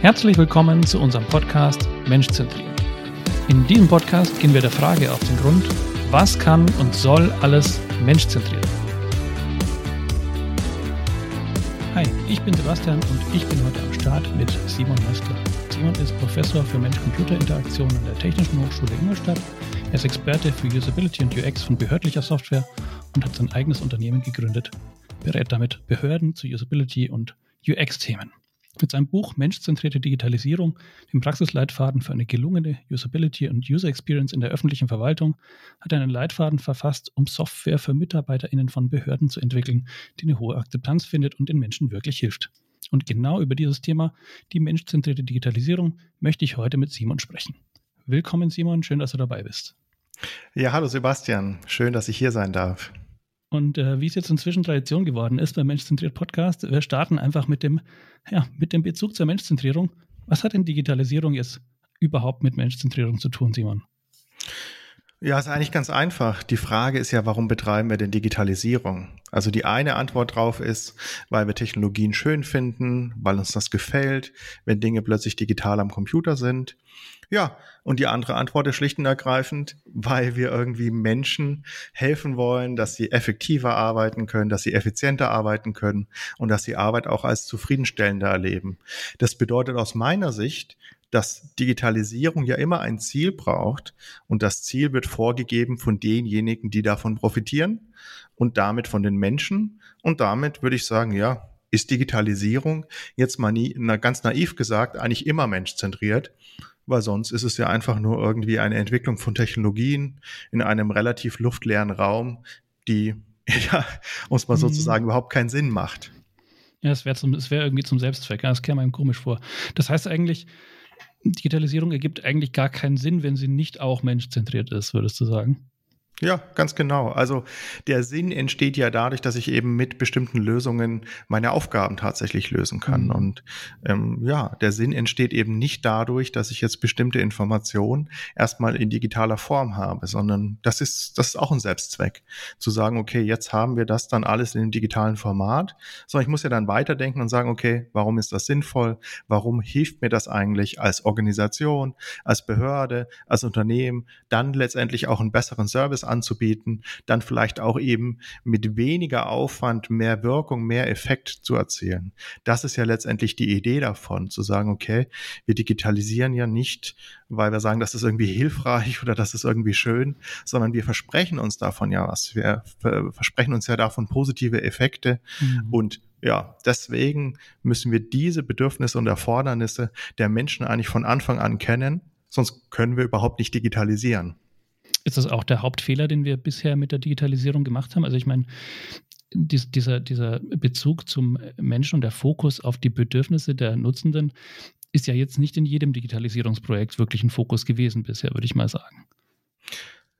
Herzlich willkommen zu unserem Podcast Menschzentrieren. In diesem Podcast gehen wir der Frage auf den Grund, was kann und soll alles menschzentriert? Hi, ich bin Sebastian und ich bin heute am Start mit Simon Höstler. Simon ist Professor für Mensch-Computer-Interaktion an der Technischen Hochschule Ingolstadt. Er ist Experte für Usability und UX von behördlicher Software und hat sein eigenes Unternehmen gegründet, berät damit Behörden zu Usability und UX-Themen. Mit seinem Buch Menschzentrierte Digitalisierung, dem Praxisleitfaden für eine gelungene Usability und User Experience in der öffentlichen Verwaltung, hat er einen Leitfaden verfasst, um Software für MitarbeiterInnen von Behörden zu entwickeln, die eine hohe Akzeptanz findet und den Menschen wirklich hilft. Und genau über dieses Thema, die menschzentrierte Digitalisierung, möchte ich heute mit Simon sprechen. Willkommen, Simon. Schön, dass du dabei bist. Ja, hallo Sebastian. Schön, dass ich hier sein darf. Und äh, wie es jetzt inzwischen Tradition geworden ist beim Menschzentriert Podcast, wir starten einfach mit dem, ja, mit dem Bezug zur Menschzentrierung. Was hat denn Digitalisierung jetzt überhaupt mit Menschzentrierung zu tun, Simon? Ja, ist eigentlich ganz einfach. Die Frage ist ja, warum betreiben wir denn Digitalisierung? Also die eine Antwort drauf ist, weil wir Technologien schön finden, weil uns das gefällt, wenn Dinge plötzlich digital am Computer sind. Ja, und die andere Antwort ist schlicht und ergreifend, weil wir irgendwie Menschen helfen wollen, dass sie effektiver arbeiten können, dass sie effizienter arbeiten können und dass sie Arbeit auch als zufriedenstellender erleben. Das bedeutet aus meiner Sicht, dass Digitalisierung ja immer ein Ziel braucht und das Ziel wird vorgegeben von denjenigen, die davon profitieren und damit von den Menschen und damit würde ich sagen, ja, ist Digitalisierung jetzt mal nie, na, ganz naiv gesagt, eigentlich immer menschzentriert weil sonst ist es ja einfach nur irgendwie eine Entwicklung von Technologien in einem relativ luftleeren Raum, die, ja, uns mal mhm. sozusagen überhaupt keinen Sinn macht. Ja, es wäre wär irgendwie zum Selbstzweck. Das käme einem komisch vor. Das heißt eigentlich, Digitalisierung ergibt eigentlich gar keinen Sinn, wenn sie nicht auch menschzentriert ist, würdest du sagen? Ja, ganz genau. Also der Sinn entsteht ja dadurch, dass ich eben mit bestimmten Lösungen meine Aufgaben tatsächlich lösen kann. Mhm. Und ähm, ja, der Sinn entsteht eben nicht dadurch, dass ich jetzt bestimmte Informationen erstmal in digitaler Form habe, sondern das ist, das ist auch ein Selbstzweck. Zu sagen, okay, jetzt haben wir das dann alles in dem digitalen Format, sondern ich muss ja dann weiterdenken und sagen, okay, warum ist das sinnvoll? Warum hilft mir das eigentlich als Organisation, als Behörde, als Unternehmen, dann letztendlich auch einen besseren Service anzubieten, dann vielleicht auch eben mit weniger Aufwand mehr Wirkung, mehr Effekt zu erzielen. Das ist ja letztendlich die Idee davon, zu sagen, okay, wir digitalisieren ja nicht, weil wir sagen, das ist irgendwie hilfreich oder das ist irgendwie schön, sondern wir versprechen uns davon ja was. Wir versprechen uns ja davon positive Effekte mhm. und ja, deswegen müssen wir diese Bedürfnisse und Erfordernisse der Menschen eigentlich von Anfang an kennen, sonst können wir überhaupt nicht digitalisieren. Ist das auch der Hauptfehler, den wir bisher mit der Digitalisierung gemacht haben? Also ich meine, dies, dieser, dieser Bezug zum Menschen und der Fokus auf die Bedürfnisse der Nutzenden ist ja jetzt nicht in jedem Digitalisierungsprojekt wirklich ein Fokus gewesen bisher, würde ich mal sagen.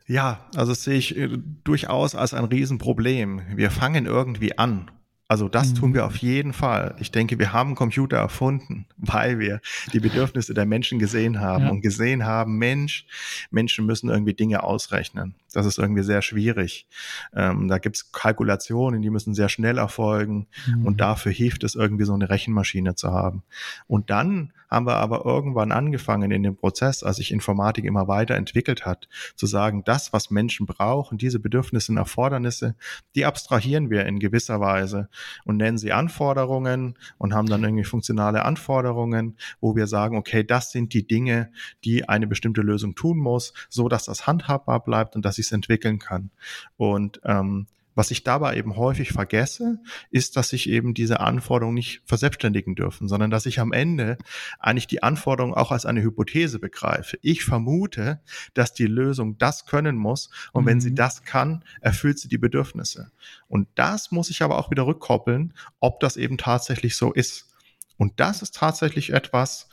Ja, also das sehe ich äh, durchaus als ein Riesenproblem. Wir fangen irgendwie an also das tun wir mhm. auf jeden Fall. Ich denke, wir haben Computer erfunden, weil wir die Bedürfnisse der Menschen gesehen haben ja. und gesehen haben, Mensch, Menschen müssen irgendwie Dinge ausrechnen. Das ist irgendwie sehr schwierig. Ähm, da gibt's Kalkulationen, die müssen sehr schnell erfolgen mhm. und dafür hilft es irgendwie so eine Rechenmaschine zu haben. Und dann haben wir aber irgendwann angefangen in dem Prozess, als sich Informatik immer weiterentwickelt hat, zu sagen, das, was Menschen brauchen, diese Bedürfnisse und Erfordernisse, die abstrahieren wir in gewisser Weise und nennen sie Anforderungen und haben dann irgendwie funktionale Anforderungen, wo wir sagen, okay, das sind die Dinge, die eine bestimmte Lösung tun muss, so dass das handhabbar bleibt und dass ich es entwickeln kann. Und ähm, was ich dabei eben häufig vergesse, ist, dass sich eben diese Anforderungen nicht verselbstständigen dürfen, sondern dass ich am Ende eigentlich die Anforderungen auch als eine Hypothese begreife. Ich vermute, dass die Lösung das können muss und mhm. wenn sie mhm. das kann, erfüllt sie die Bedürfnisse. Und das muss ich aber auch wieder rückkoppeln, ob das eben tatsächlich so ist. Und das ist tatsächlich etwas,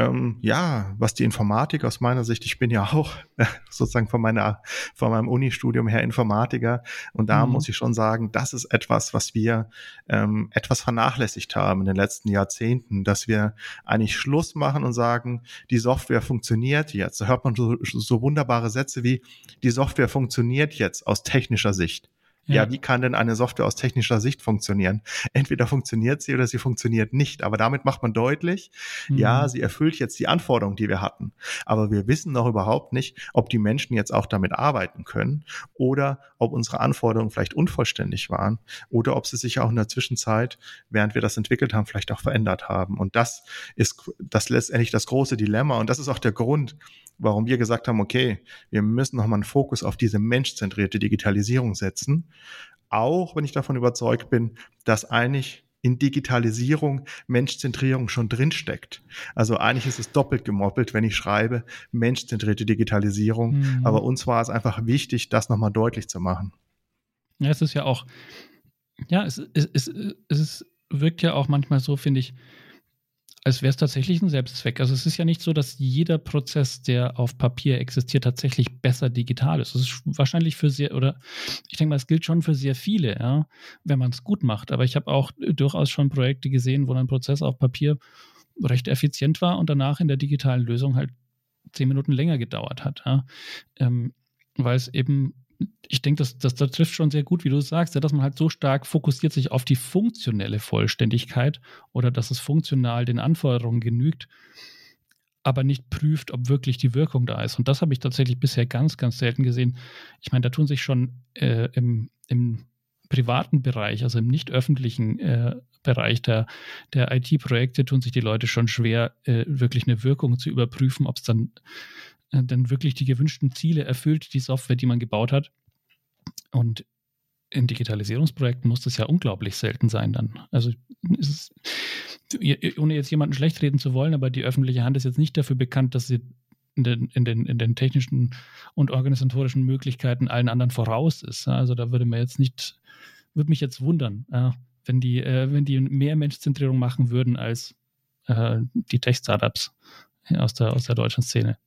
ähm, ja, was die Informatik aus meiner Sicht, ich bin ja auch äh, sozusagen von meiner, von meinem Unistudium her Informatiker und da mhm. muss ich schon sagen, das ist etwas, was wir ähm, etwas vernachlässigt haben in den letzten Jahrzehnten, dass wir eigentlich Schluss machen und sagen, die Software funktioniert jetzt. Da hört man so, so wunderbare Sätze wie, die Software funktioniert jetzt aus technischer Sicht. Ja. ja. wie kann denn eine Software aus technischer Sicht funktionieren? Entweder funktioniert sie oder sie funktioniert nicht. Aber damit macht man deutlich, mhm. ja, sie erfüllt jetzt die Anforderungen, die wir hatten. Aber wir wissen noch überhaupt nicht, ob die Menschen jetzt auch damit arbeiten können oder ob unsere Anforderungen vielleicht unvollständig waren oder ob sie sich auch in der Zwischenzeit, während wir das entwickelt haben, vielleicht auch verändert haben. Und das ist das letztendlich das große Dilemma. Und das ist auch der Grund, warum wir gesagt haben, okay, wir müssen nochmal einen Fokus auf diese menschzentrierte Digitalisierung setzen. Auch wenn ich davon überzeugt bin, dass eigentlich in Digitalisierung Menschzentrierung schon drinsteckt. Also eigentlich ist es doppelt gemoppelt, wenn ich schreibe menschzentrierte Digitalisierung. Mhm. Aber uns war es einfach wichtig, das nochmal deutlich zu machen. Ja, es ist ja auch, ja, es, es, es, es wirkt ja auch manchmal so, finde ich, als wäre es tatsächlich ein Selbstzweck. Also es ist ja nicht so, dass jeder Prozess, der auf Papier existiert, tatsächlich besser digital ist. Das ist wahrscheinlich für sehr, oder ich denke mal, es gilt schon für sehr viele, ja, wenn man es gut macht. Aber ich habe auch durchaus schon Projekte gesehen, wo ein Prozess auf Papier recht effizient war und danach in der digitalen Lösung halt zehn Minuten länger gedauert hat. Ja. Ähm, weil es eben ich denke, das, das, das trifft schon sehr gut, wie du sagst, ja, dass man halt so stark fokussiert sich auf die funktionelle Vollständigkeit oder dass es funktional den Anforderungen genügt, aber nicht prüft, ob wirklich die Wirkung da ist. Und das habe ich tatsächlich bisher ganz, ganz selten gesehen. Ich meine, da tun sich schon äh, im, im privaten Bereich, also im nicht öffentlichen äh, Bereich der, der IT-Projekte, tun sich die Leute schon schwer, äh, wirklich eine Wirkung zu überprüfen, ob es dann dann wirklich die gewünschten Ziele erfüllt, die Software, die man gebaut hat. Und in Digitalisierungsprojekten muss das ja unglaublich selten sein dann. Also es, ohne jetzt jemanden schlecht reden zu wollen, aber die öffentliche Hand ist jetzt nicht dafür bekannt, dass sie in den, in den, in den technischen und organisatorischen Möglichkeiten allen anderen voraus ist. Also da würde man jetzt nicht, würde mich jetzt wundern, wenn die, äh, wenn die mehr Menschzentrierung machen würden als äh, die Tech-Startups aus der, aus der deutschen Szene.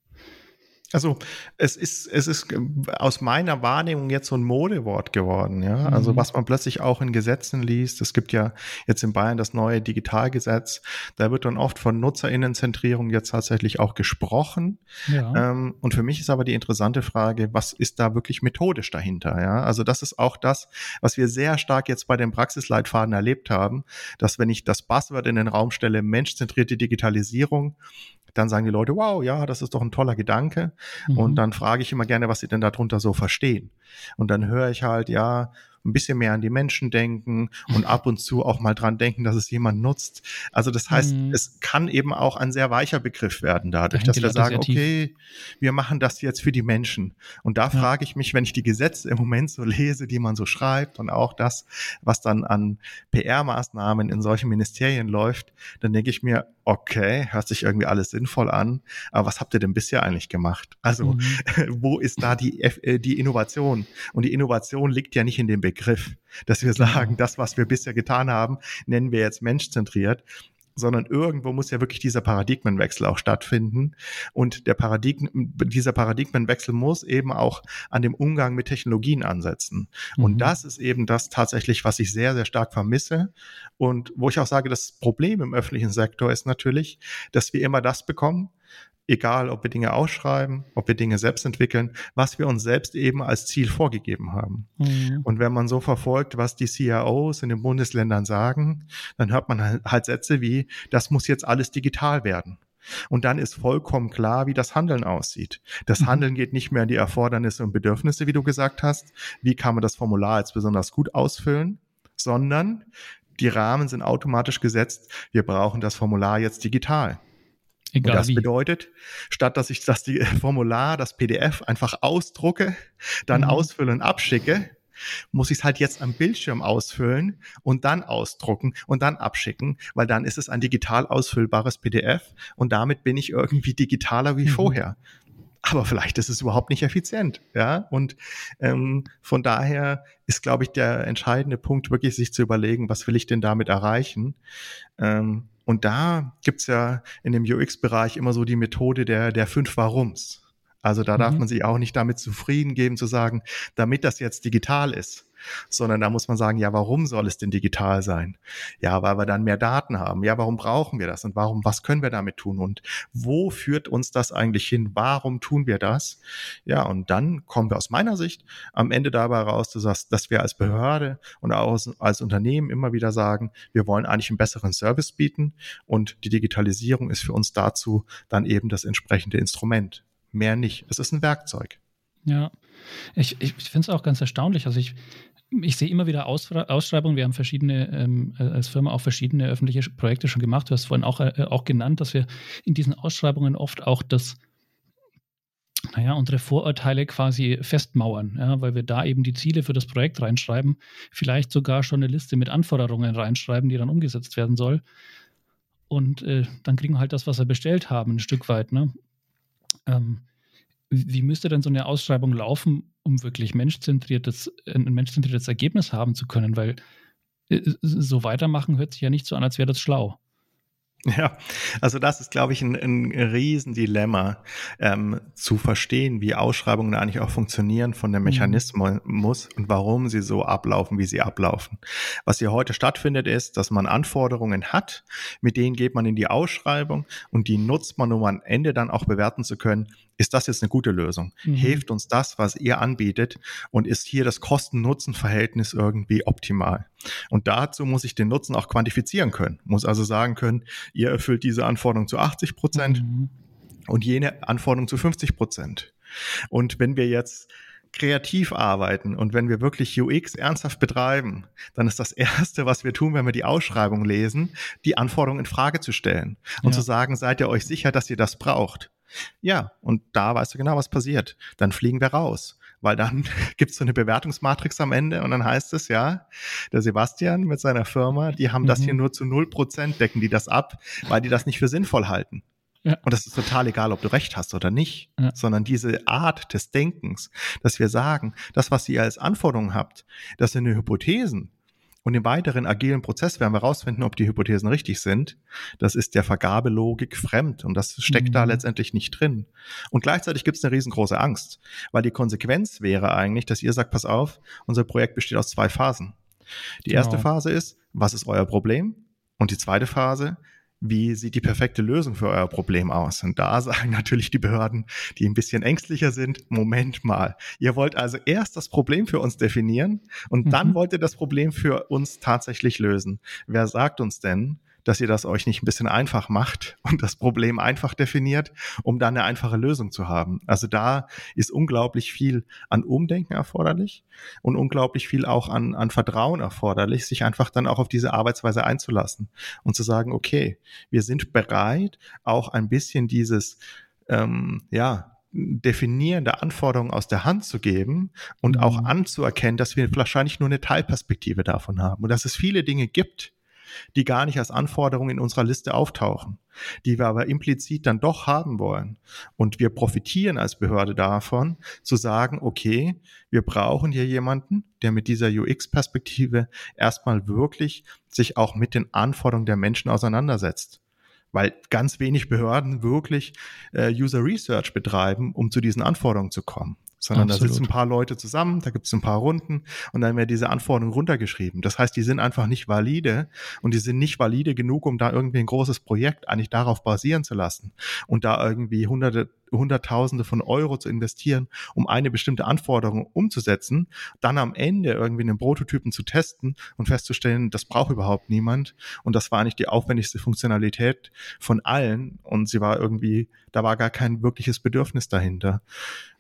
Also es ist, es ist aus meiner Wahrnehmung jetzt so ein Modewort geworden, ja. Also mhm. was man plötzlich auch in Gesetzen liest. Es gibt ja jetzt in Bayern das neue Digitalgesetz. Da wird dann oft von Nutzerinnenzentrierung jetzt tatsächlich auch gesprochen. Ja. Ähm, und für mich ist aber die interessante Frage, was ist da wirklich methodisch dahinter, ja? Also das ist auch das, was wir sehr stark jetzt bei den Praxisleitfaden erlebt haben, dass wenn ich das Buzzword in den Raum stelle, menschzentrierte Digitalisierung, dann sagen die Leute, wow, ja, das ist doch ein toller Gedanke. Mhm. Und dann frage ich immer gerne, was sie denn darunter so verstehen. Und dann höre ich halt, ja, ein bisschen mehr an die Menschen denken und ab und zu auch mal dran denken, dass es jemand nutzt. Also das heißt, mhm. es kann eben auch ein sehr weicher Begriff werden dadurch, dass wir sagen, okay, wir machen das jetzt für die Menschen. Und da ja. frage ich mich, wenn ich die Gesetze im Moment so lese, die man so schreibt und auch das, was dann an PR-Maßnahmen in solchen Ministerien läuft, dann denke ich mir, okay, hört sich irgendwie alles sinnvoll an, aber was habt ihr denn bisher eigentlich gemacht? Also, mhm. wo ist da die, äh, die Innovation? Und die Innovation liegt ja nicht in dem Begriff Begriff, dass wir sagen, das, was wir bisher getan haben, nennen wir jetzt menschzentriert, sondern irgendwo muss ja wirklich dieser Paradigmenwechsel auch stattfinden. Und der Paradigm, dieser Paradigmenwechsel muss eben auch an dem Umgang mit Technologien ansetzen. Mhm. Und das ist eben das tatsächlich, was ich sehr, sehr stark vermisse. Und wo ich auch sage, das Problem im öffentlichen Sektor ist natürlich, dass wir immer das bekommen, egal ob wir Dinge ausschreiben, ob wir Dinge selbst entwickeln, was wir uns selbst eben als Ziel vorgegeben haben. Mhm. Und wenn man so verfolgt, was die CIOs in den Bundesländern sagen, dann hört man halt, halt Sätze wie, das muss jetzt alles digital werden. Und dann ist vollkommen klar, wie das Handeln aussieht. Das mhm. Handeln geht nicht mehr in die Erfordernisse und Bedürfnisse, wie du gesagt hast. Wie kann man das Formular jetzt besonders gut ausfüllen? Sondern die Rahmen sind automatisch gesetzt. Wir brauchen das Formular jetzt digital. Egal und das wie. bedeutet, statt dass ich das die Formular, das PDF einfach ausdrucke, dann mhm. ausfülle und abschicke, muss ich es halt jetzt am Bildschirm ausfüllen und dann ausdrucken und dann abschicken, weil dann ist es ein digital ausfüllbares PDF und damit bin ich irgendwie digitaler wie mhm. vorher. Aber vielleicht ist es überhaupt nicht effizient, ja. Und ähm, von daher ist, glaube ich, der entscheidende Punkt wirklich, sich zu überlegen, was will ich denn damit erreichen? Ähm, und da gibt's ja in dem UX-Bereich immer so die Methode der, der fünf Warums. Also da mhm. darf man sich auch nicht damit zufrieden geben zu sagen, damit das jetzt digital ist, sondern da muss man sagen, ja, warum soll es denn digital sein? Ja, weil wir dann mehr Daten haben. Ja, warum brauchen wir das? Und warum, was können wir damit tun? Und wo führt uns das eigentlich hin? Warum tun wir das? Ja, und dann kommen wir aus meiner Sicht am Ende dabei raus, dass, dass wir als Behörde und auch als Unternehmen immer wieder sagen, wir wollen eigentlich einen besseren Service bieten und die Digitalisierung ist für uns dazu dann eben das entsprechende Instrument. Mehr nicht. Es ist ein Werkzeug. Ja, ich, ich finde es auch ganz erstaunlich. Also ich, ich sehe immer wieder Aus, Ausschreibungen. Wir haben verschiedene, ähm, als Firma auch verschiedene öffentliche Projekte schon gemacht. Du hast vorhin auch, äh, auch genannt, dass wir in diesen Ausschreibungen oft auch das, naja, unsere Vorurteile quasi festmauern, ja, weil wir da eben die Ziele für das Projekt reinschreiben, vielleicht sogar schon eine Liste mit Anforderungen reinschreiben, die dann umgesetzt werden soll. Und äh, dann kriegen wir halt das, was wir bestellt haben, ein Stück weit. Ne? Ähm, wie müsste denn so eine Ausschreibung laufen, um wirklich menschzentriertes, ein menschzentriertes Ergebnis haben zu können? Weil äh, so weitermachen hört sich ja nicht so an, als wäre das schlau. Ja, also das ist, glaube ich, ein, ein Riesendilemma, ähm, zu verstehen, wie Ausschreibungen eigentlich auch funktionieren von dem mhm. Mechanismus und warum sie so ablaufen, wie sie ablaufen. Was hier heute stattfindet, ist, dass man Anforderungen hat, mit denen geht man in die Ausschreibung und die nutzt man, um am Ende dann auch bewerten zu können, ist das jetzt eine gute Lösung? Mhm. Hilft uns das, was ihr anbietet? Und ist hier das Kosten-Nutzen-Verhältnis irgendwie optimal? Und dazu muss ich den Nutzen auch quantifizieren können. Muss also sagen können, ihr erfüllt diese Anforderung zu 80 Prozent mhm. und jene Anforderung zu 50 Prozent. Und wenn wir jetzt kreativ arbeiten und wenn wir wirklich UX ernsthaft betreiben, dann ist das erste, was wir tun, wenn wir die Ausschreibung lesen, die Anforderungen in Frage zu stellen und ja. zu sagen, seid ihr euch sicher, dass ihr das braucht? Ja, und da weißt du genau, was passiert. Dann fliegen wir raus, weil dann gibt's so eine Bewertungsmatrix am Ende und dann heißt es ja, der Sebastian mit seiner Firma, die haben mhm. das hier nur zu null Prozent, decken die das ab, weil die das nicht für sinnvoll halten. Ja. Und das ist total egal, ob du recht hast oder nicht, ja. sondern diese Art des Denkens, dass wir sagen, das, was ihr als Anforderungen habt, das sind Hypothesen, und im weiteren agilen Prozess werden wir herausfinden, ob die Hypothesen richtig sind. Das ist der Vergabelogik fremd und das steckt mhm. da letztendlich nicht drin. Und gleichzeitig gibt es eine riesengroße Angst, weil die Konsequenz wäre eigentlich, dass ihr sagt, pass auf, unser Projekt besteht aus zwei Phasen. Die genau. erste Phase ist, was ist euer Problem? Und die zweite Phase, wie sieht die perfekte Lösung für euer Problem aus? Und da sagen natürlich die Behörden, die ein bisschen ängstlicher sind, Moment mal, ihr wollt also erst das Problem für uns definieren und mhm. dann wollt ihr das Problem für uns tatsächlich lösen. Wer sagt uns denn, dass ihr das euch nicht ein bisschen einfach macht und das Problem einfach definiert, um dann eine einfache Lösung zu haben. Also da ist unglaublich viel an Umdenken erforderlich und unglaublich viel auch an, an Vertrauen erforderlich, sich einfach dann auch auf diese Arbeitsweise einzulassen und zu sagen, okay, wir sind bereit, auch ein bisschen dieses, ähm, ja, definierende Anforderungen aus der Hand zu geben und auch mhm. anzuerkennen, dass wir wahrscheinlich nur eine Teilperspektive davon haben und dass es viele Dinge gibt, die gar nicht als Anforderung in unserer Liste auftauchen, die wir aber implizit dann doch haben wollen. Und wir profitieren als Behörde davon, zu sagen, okay, wir brauchen hier jemanden, der mit dieser UX-Perspektive erstmal wirklich sich auch mit den Anforderungen der Menschen auseinandersetzt weil ganz wenig Behörden wirklich äh, User Research betreiben, um zu diesen Anforderungen zu kommen sondern Absolut. da sitzen ein paar Leute zusammen, da gibt es ein paar Runden und dann werden diese Anforderungen runtergeschrieben. Das heißt, die sind einfach nicht valide und die sind nicht valide genug, um da irgendwie ein großes Projekt eigentlich darauf basieren zu lassen und da irgendwie hunderte Hunderttausende von Euro zu investieren, um eine bestimmte Anforderung umzusetzen, dann am Ende irgendwie einen Prototypen zu testen und festzustellen, das braucht überhaupt niemand. Und das war eigentlich die aufwendigste Funktionalität von allen. Und sie war irgendwie, da war gar kein wirkliches Bedürfnis dahinter.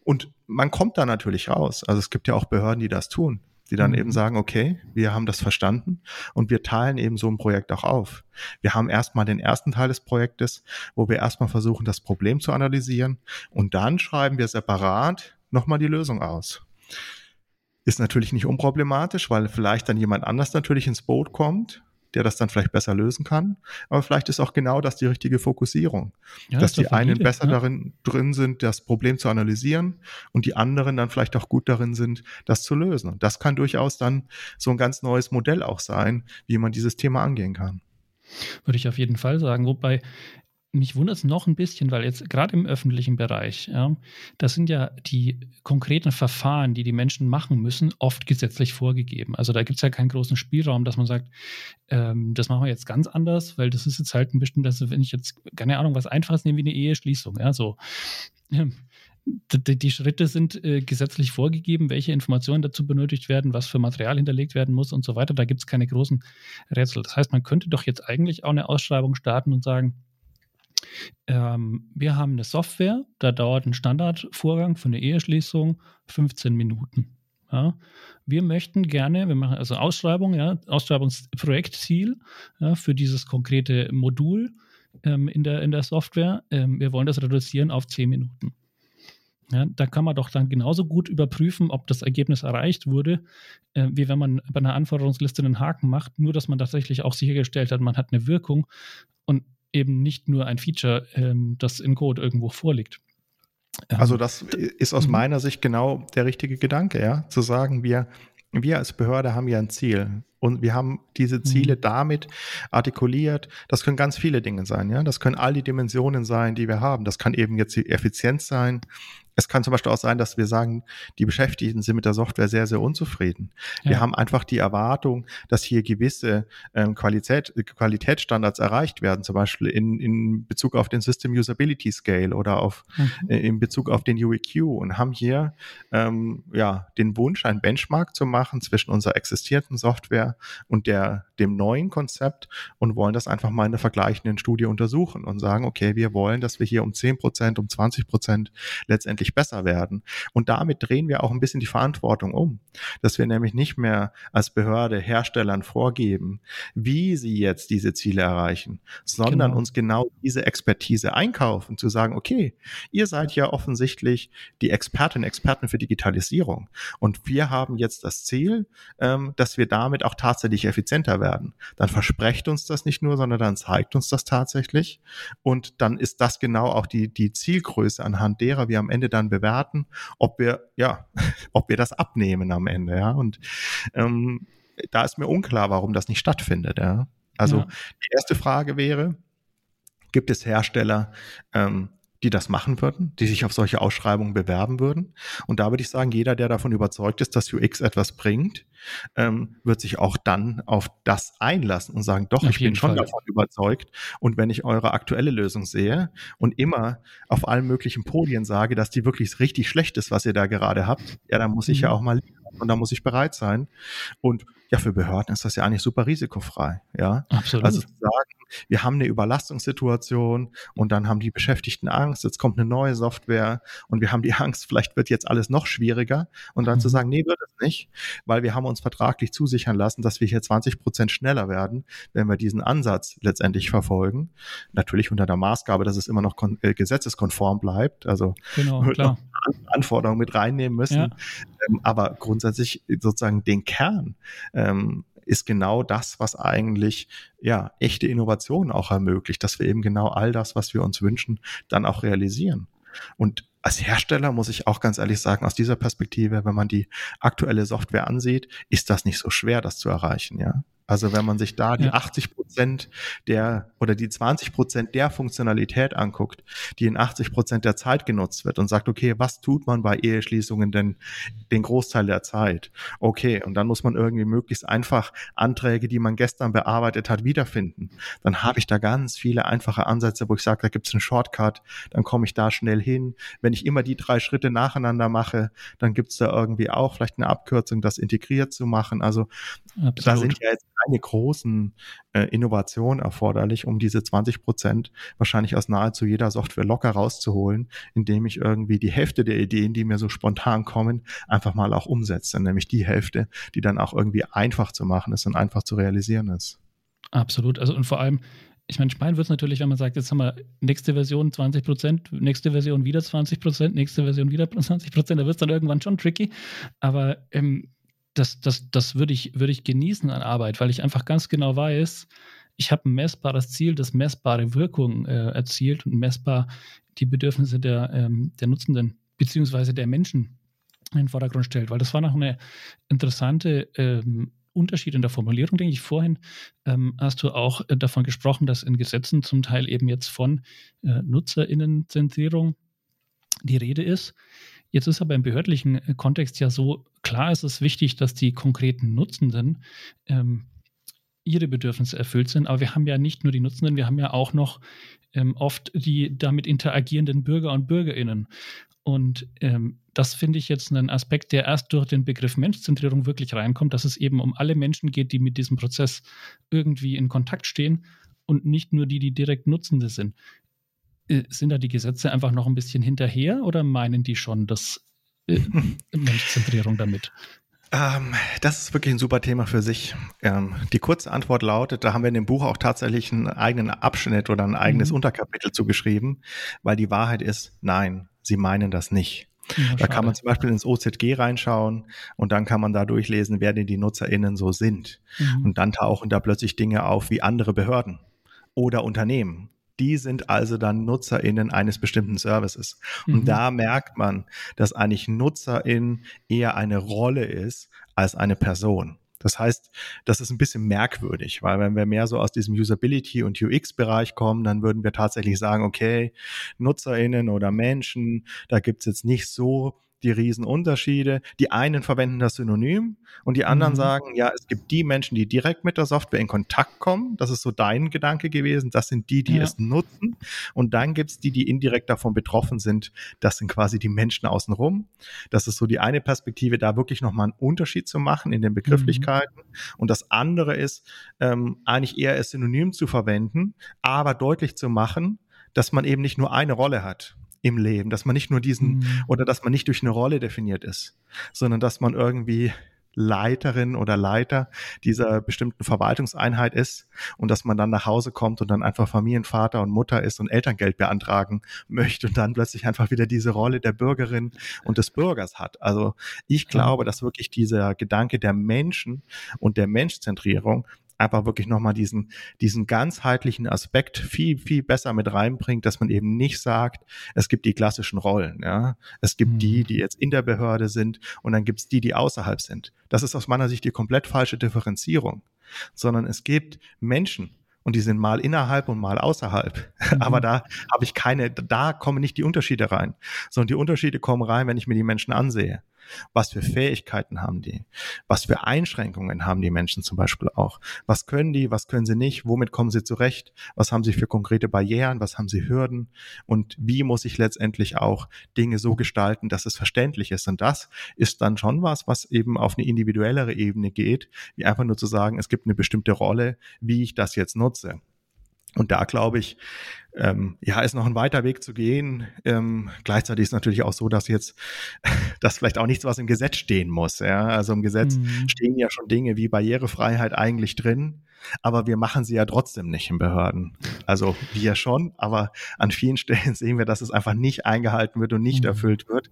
Und man kommt da natürlich raus. Also es gibt ja auch Behörden, die das tun, die dann mhm. eben sagen, okay, wir haben das verstanden und wir teilen eben so ein Projekt auch auf. Wir haben erstmal den ersten Teil des Projektes, wo wir erstmal versuchen, das Problem zu analysieren und dann schreiben wir separat nochmal die Lösung aus. Ist natürlich nicht unproblematisch, weil vielleicht dann jemand anders natürlich ins Boot kommt der das dann vielleicht besser lösen kann. Aber vielleicht ist auch genau das die richtige Fokussierung. Ja, dass die einen valide, besser ja. darin drin sind, das Problem zu analysieren und die anderen dann vielleicht auch gut darin sind, das zu lösen. Und das kann durchaus dann so ein ganz neues Modell auch sein, wie man dieses Thema angehen kann. Würde ich auf jeden Fall sagen. Wobei mich wundert es noch ein bisschen, weil jetzt gerade im öffentlichen Bereich, ja, das sind ja die konkreten Verfahren, die die Menschen machen müssen, oft gesetzlich vorgegeben. Also da gibt es ja keinen großen Spielraum, dass man sagt, ähm, das machen wir jetzt ganz anders, weil das ist jetzt halt ein bestimmter, also wenn ich jetzt, keine Ahnung, was Einfaches nehme wie eine Eheschließung, ja, so. Die, die Schritte sind äh, gesetzlich vorgegeben, welche Informationen dazu benötigt werden, was für Material hinterlegt werden muss und so weiter. Da gibt es keine großen Rätsel. Das heißt, man könnte doch jetzt eigentlich auch eine Ausschreibung starten und sagen, ähm, wir haben eine Software, da dauert ein Standardvorgang für eine Eheschließung 15 Minuten. Ja. Wir möchten gerne, wir machen also Ausschreibung, ja, Ausschreibungsprojektziel ja, für dieses konkrete Modul ähm, in, der, in der Software. Ähm, wir wollen das reduzieren auf 10 Minuten. Ja, da kann man doch dann genauso gut überprüfen, ob das Ergebnis erreicht wurde, äh, wie wenn man bei einer Anforderungsliste einen Haken macht, nur dass man tatsächlich auch sichergestellt hat, man hat eine Wirkung. Eben nicht nur ein Feature, ähm, das in Code irgendwo vorliegt. Ähm, also das ist aus mhm. meiner Sicht genau der richtige Gedanke, ja, zu sagen, wir, wir als Behörde haben ja ein Ziel und wir haben diese Ziele mhm. damit artikuliert. Das können ganz viele Dinge sein, ja. Das können all die Dimensionen sein, die wir haben. Das kann eben jetzt die Effizienz sein. Es kann zum Beispiel auch sein, dass wir sagen, die Beschäftigten sind mit der Software sehr, sehr unzufrieden. Ja. Wir haben einfach die Erwartung, dass hier gewisse ähm, Qualität, Qualitätsstandards erreicht werden, zum Beispiel in, in Bezug auf den System Usability Scale oder auf, mhm. äh, in Bezug auf den UEQ und haben hier ähm, ja, den Wunsch, einen Benchmark zu machen zwischen unserer existierenden Software und der, dem neuen Konzept und wollen das einfach mal in der vergleichenden Studie untersuchen und sagen, okay, wir wollen, dass wir hier um 10 Prozent, um 20 Prozent letztendlich besser werden. Und damit drehen wir auch ein bisschen die Verantwortung um, dass wir nämlich nicht mehr als Behörde Herstellern vorgeben, wie sie jetzt diese Ziele erreichen, sondern genau. uns genau diese Expertise einkaufen, zu sagen, okay, ihr seid ja offensichtlich die Expertinnen, Experten für Digitalisierung. Und wir haben jetzt das Ziel, ähm, dass wir damit auch tatsächlich effizienter werden. Dann versprecht uns das nicht nur, sondern dann zeigt uns das tatsächlich. Und dann ist das genau auch die, die Zielgröße, anhand derer wir am Ende dann bewerten, ob wir, ja, ob wir das abnehmen am Ende, ja. Und ähm, da ist mir unklar, warum das nicht stattfindet, ja. Also ja. die erste Frage wäre, gibt es Hersteller, ähm, die das machen würden, die sich auf solche Ausschreibungen bewerben würden. Und da würde ich sagen, jeder, der davon überzeugt ist, dass UX etwas bringt, ähm, wird sich auch dann auf das einlassen und sagen, doch, auf ich bin schon Fall. davon überzeugt. Und wenn ich eure aktuelle Lösung sehe und immer auf allen möglichen Podien sage, dass die wirklich richtig schlecht ist, was ihr da gerade habt, ja, dann muss ich mhm. ja auch mal und da muss ich bereit sein. Und ja, für Behörden ist das ja eigentlich super risikofrei. Ja, absolut. Also zu sagen, wir haben eine Überlastungssituation und dann haben die Beschäftigten Angst, jetzt kommt eine neue Software und wir haben die Angst, vielleicht wird jetzt alles noch schwieriger und dann mhm. zu sagen, nee, wird es nicht, weil wir haben uns vertraglich zusichern lassen, dass wir hier 20 Prozent schneller werden, wenn wir diesen Ansatz letztendlich verfolgen. Natürlich unter der Maßgabe, dass es immer noch äh, gesetzeskonform bleibt, also genau, klar. Anforderungen mit reinnehmen müssen. Ja. Ähm, aber grundsätzlich sozusagen den Kern ähm, ist genau das, was eigentlich ja echte Innovation auch ermöglicht, dass wir eben genau all das, was wir uns wünschen, dann auch realisieren. Und als Hersteller muss ich auch ganz ehrlich sagen, aus dieser Perspektive, wenn man die aktuelle Software ansieht, ist das nicht so schwer, das zu erreichen, ja. Also wenn man sich da die ja. 80 Prozent der oder die 20 Prozent der Funktionalität anguckt, die in 80 Prozent der Zeit genutzt wird und sagt, okay, was tut man bei Eheschließungen denn den Großteil der Zeit? Okay, und dann muss man irgendwie möglichst einfach Anträge, die man gestern bearbeitet hat, wiederfinden. Dann habe ich da ganz viele einfache Ansätze, wo ich sage, da gibt es einen Shortcut, dann komme ich da schnell hin. Wenn ich immer die drei Schritte nacheinander mache, dann gibt es da irgendwie auch vielleicht eine Abkürzung, das integriert zu machen. Also Absolut. da sind ja jetzt keine großen äh, Innovationen erforderlich, um diese 20 Prozent wahrscheinlich aus nahezu jeder Software locker rauszuholen, indem ich irgendwie die Hälfte der Ideen, die mir so spontan kommen, einfach mal auch umsetze, nämlich die Hälfte, die dann auch irgendwie einfach zu machen ist und einfach zu realisieren ist. Absolut. Also und vor allem, ich meine, spannend wird es natürlich, wenn man sagt, jetzt haben wir nächste Version 20 Prozent, nächste Version wieder 20 Prozent, nächste Version wieder 20 Prozent, da wird es dann irgendwann schon tricky. Aber ähm, das, das, das würde ich, würde ich genießen an Arbeit, weil ich einfach ganz genau weiß, ich habe ein messbares Ziel, das messbare Wirkung äh, erzielt und messbar die Bedürfnisse der, ähm, der Nutzenden beziehungsweise der Menschen in den Vordergrund stellt. Weil das war noch eine interessante ähm, Unterschied in der Formulierung, denke ich. Vorhin ähm, hast du auch äh, davon gesprochen, dass in Gesetzen zum Teil eben jetzt von äh, Nutzerinnenzentrierung die Rede ist. Jetzt ist aber im behördlichen äh, Kontext ja so, klar ist es wichtig, dass die konkreten Nutzenden ähm, ihre Bedürfnisse erfüllt sind, aber wir haben ja nicht nur die Nutzenden, wir haben ja auch noch ähm, oft die damit interagierenden Bürger und Bürgerinnen. Und ähm, das finde ich jetzt einen Aspekt, der erst durch den Begriff Menschzentrierung wirklich reinkommt, dass es eben um alle Menschen geht, die mit diesem Prozess irgendwie in Kontakt stehen und nicht nur die, die direkt Nutzende sind. Äh, sind da die Gesetze einfach noch ein bisschen hinterher oder meinen die schon das äh, Menschzentrierung damit? Ähm, das ist wirklich ein super Thema für sich. Ähm, die kurze Antwort lautet, da haben wir in dem Buch auch tatsächlich einen eigenen Abschnitt oder ein eigenes mhm. Unterkapitel zugeschrieben, weil die Wahrheit ist, nein, sie meinen das nicht. Ja, da kann man zum Beispiel ins OZG reinschauen und dann kann man da durchlesen, wer denn die NutzerInnen so sind. Mhm. Und dann tauchen da plötzlich Dinge auf wie andere Behörden oder Unternehmen die sind also dann NutzerInnen eines bestimmten Services. Und mhm. da merkt man, dass eigentlich NutzerIn eher eine Rolle ist als eine Person. Das heißt, das ist ein bisschen merkwürdig, weil wenn wir mehr so aus diesem Usability- und UX-Bereich kommen, dann würden wir tatsächlich sagen, okay, NutzerInnen oder Menschen, da gibt's jetzt nicht so die Riesenunterschiede. Die einen verwenden das Synonym und die anderen mhm. sagen, ja, es gibt die Menschen, die direkt mit der Software in Kontakt kommen. Das ist so dein Gedanke gewesen. Das sind die, die ja. es nutzen. Und dann gibt's die, die indirekt davon betroffen sind. Das sind quasi die Menschen außenrum. Das ist so die eine Perspektive, da wirklich nochmal einen Unterschied zu machen in den Begrifflichkeiten. Mhm. Und das andere ist, ähm, eigentlich eher es Synonym zu verwenden, aber deutlich zu machen, dass man eben nicht nur eine Rolle hat im Leben, dass man nicht nur diesen mhm. oder dass man nicht durch eine Rolle definiert ist, sondern dass man irgendwie Leiterin oder Leiter dieser bestimmten Verwaltungseinheit ist und dass man dann nach Hause kommt und dann einfach Familienvater und Mutter ist und Elterngeld beantragen möchte und dann plötzlich einfach wieder diese Rolle der Bürgerin und des Bürgers hat. Also ich glaube, dass wirklich dieser Gedanke der Menschen und der Menschzentrierung einfach wirklich nochmal diesen, diesen ganzheitlichen Aspekt viel, viel besser mit reinbringt, dass man eben nicht sagt, es gibt die klassischen Rollen, ja. Es gibt mhm. die, die jetzt in der Behörde sind und dann gibt es die, die außerhalb sind. Das ist aus meiner Sicht die komplett falsche Differenzierung. Sondern es gibt Menschen, und die sind mal innerhalb und mal außerhalb. Mhm. Aber da habe ich keine, da kommen nicht die Unterschiede rein, sondern die Unterschiede kommen rein, wenn ich mir die Menschen ansehe. Was für Fähigkeiten haben die? Was für Einschränkungen haben die Menschen zum Beispiel auch? Was können die? Was können sie nicht? Womit kommen sie zurecht? Was haben sie für konkrete Barrieren? Was haben sie Hürden? Und wie muss ich letztendlich auch Dinge so gestalten, dass es verständlich ist? Und das ist dann schon was, was eben auf eine individuellere Ebene geht, wie einfach nur zu sagen, es gibt eine bestimmte Rolle, wie ich das jetzt nutze. Und da glaube ich, ähm, ja, ist noch ein weiter Weg zu gehen. Ähm, gleichzeitig ist natürlich auch so, dass jetzt das vielleicht auch nichts, was im Gesetz stehen muss. Ja? Also im Gesetz mhm. stehen ja schon Dinge wie Barrierefreiheit eigentlich drin, aber wir machen sie ja trotzdem nicht in Behörden. Also wir schon, aber an vielen Stellen sehen wir, dass es einfach nicht eingehalten wird und nicht mhm. erfüllt wird.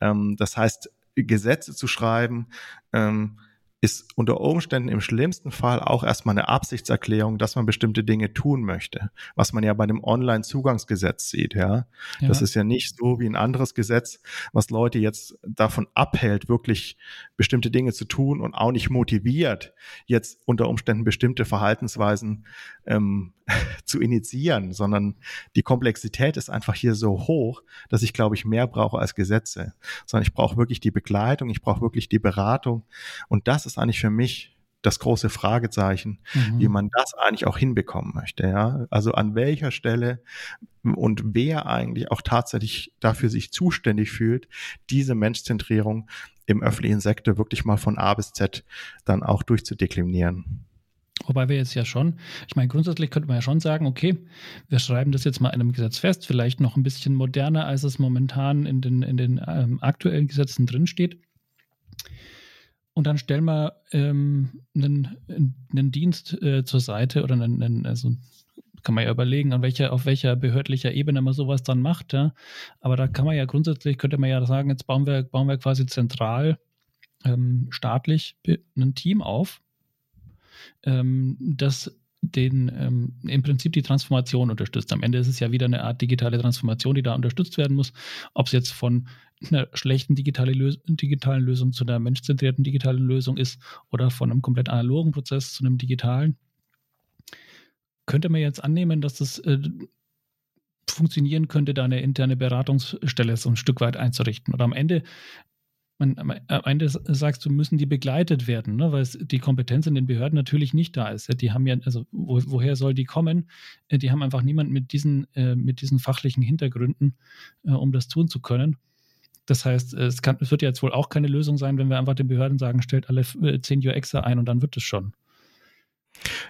Ähm, das heißt, Gesetze zu schreiben, ähm, ist unter Umständen im schlimmsten Fall auch erstmal eine Absichtserklärung, dass man bestimmte Dinge tun möchte, was man ja bei dem Online-Zugangsgesetz sieht, ja? ja. Das ist ja nicht so wie ein anderes Gesetz, was Leute jetzt davon abhält, wirklich bestimmte Dinge zu tun und auch nicht motiviert, jetzt unter Umständen bestimmte Verhaltensweisen ähm, zu initiieren, sondern die Komplexität ist einfach hier so hoch, dass ich, glaube ich, mehr brauche als Gesetze, sondern ich brauche wirklich die Begleitung, ich brauche wirklich die Beratung und das ist eigentlich für mich das große Fragezeichen, mhm. wie man das eigentlich auch hinbekommen möchte. Ja? Also an welcher Stelle und wer eigentlich auch tatsächlich dafür sich zuständig fühlt, diese Menschzentrierung im öffentlichen Sektor wirklich mal von A bis Z dann auch durchzudeklinieren. Wobei wir jetzt ja schon, ich meine, grundsätzlich könnte man ja schon sagen, okay, wir schreiben das jetzt mal in einem Gesetz fest, vielleicht noch ein bisschen moderner, als es momentan in den, in den ähm, aktuellen Gesetzen drinsteht. Und dann stellen wir ähm, einen, einen Dienst äh, zur Seite oder einen, einen, also kann man ja überlegen, an welcher, auf welcher behördlicher Ebene man sowas dann macht. Ja. Aber da kann man ja grundsätzlich, könnte man ja sagen, jetzt bauen wir, bauen wir quasi zentral ähm, staatlich ein Team auf, ähm, das den ähm, im Prinzip die Transformation unterstützt. Am Ende ist es ja wieder eine Art digitale Transformation, die da unterstützt werden muss. Ob es jetzt von einer schlechten digitale Lös digitalen Lösung zu einer menschzentrierten digitalen Lösung ist oder von einem komplett analogen Prozess zu einem digitalen. Könnte man jetzt annehmen, dass das äh, funktionieren könnte, da eine interne Beratungsstelle so ein Stück weit einzurichten? Oder am Ende man, am Ende sagst du, müssen die begleitet werden, ne? weil die Kompetenz in den Behörden natürlich nicht da ist. Die haben ja, also wo, woher soll die kommen? Äh, die haben einfach niemanden mit diesen, äh, mit diesen fachlichen Hintergründen, äh, um das tun zu können. Das heißt, es, kann, es wird ja jetzt wohl auch keine Lösung sein, wenn wir einfach den Behörden sagen, stellt alle zehn UXer ein und dann wird es schon.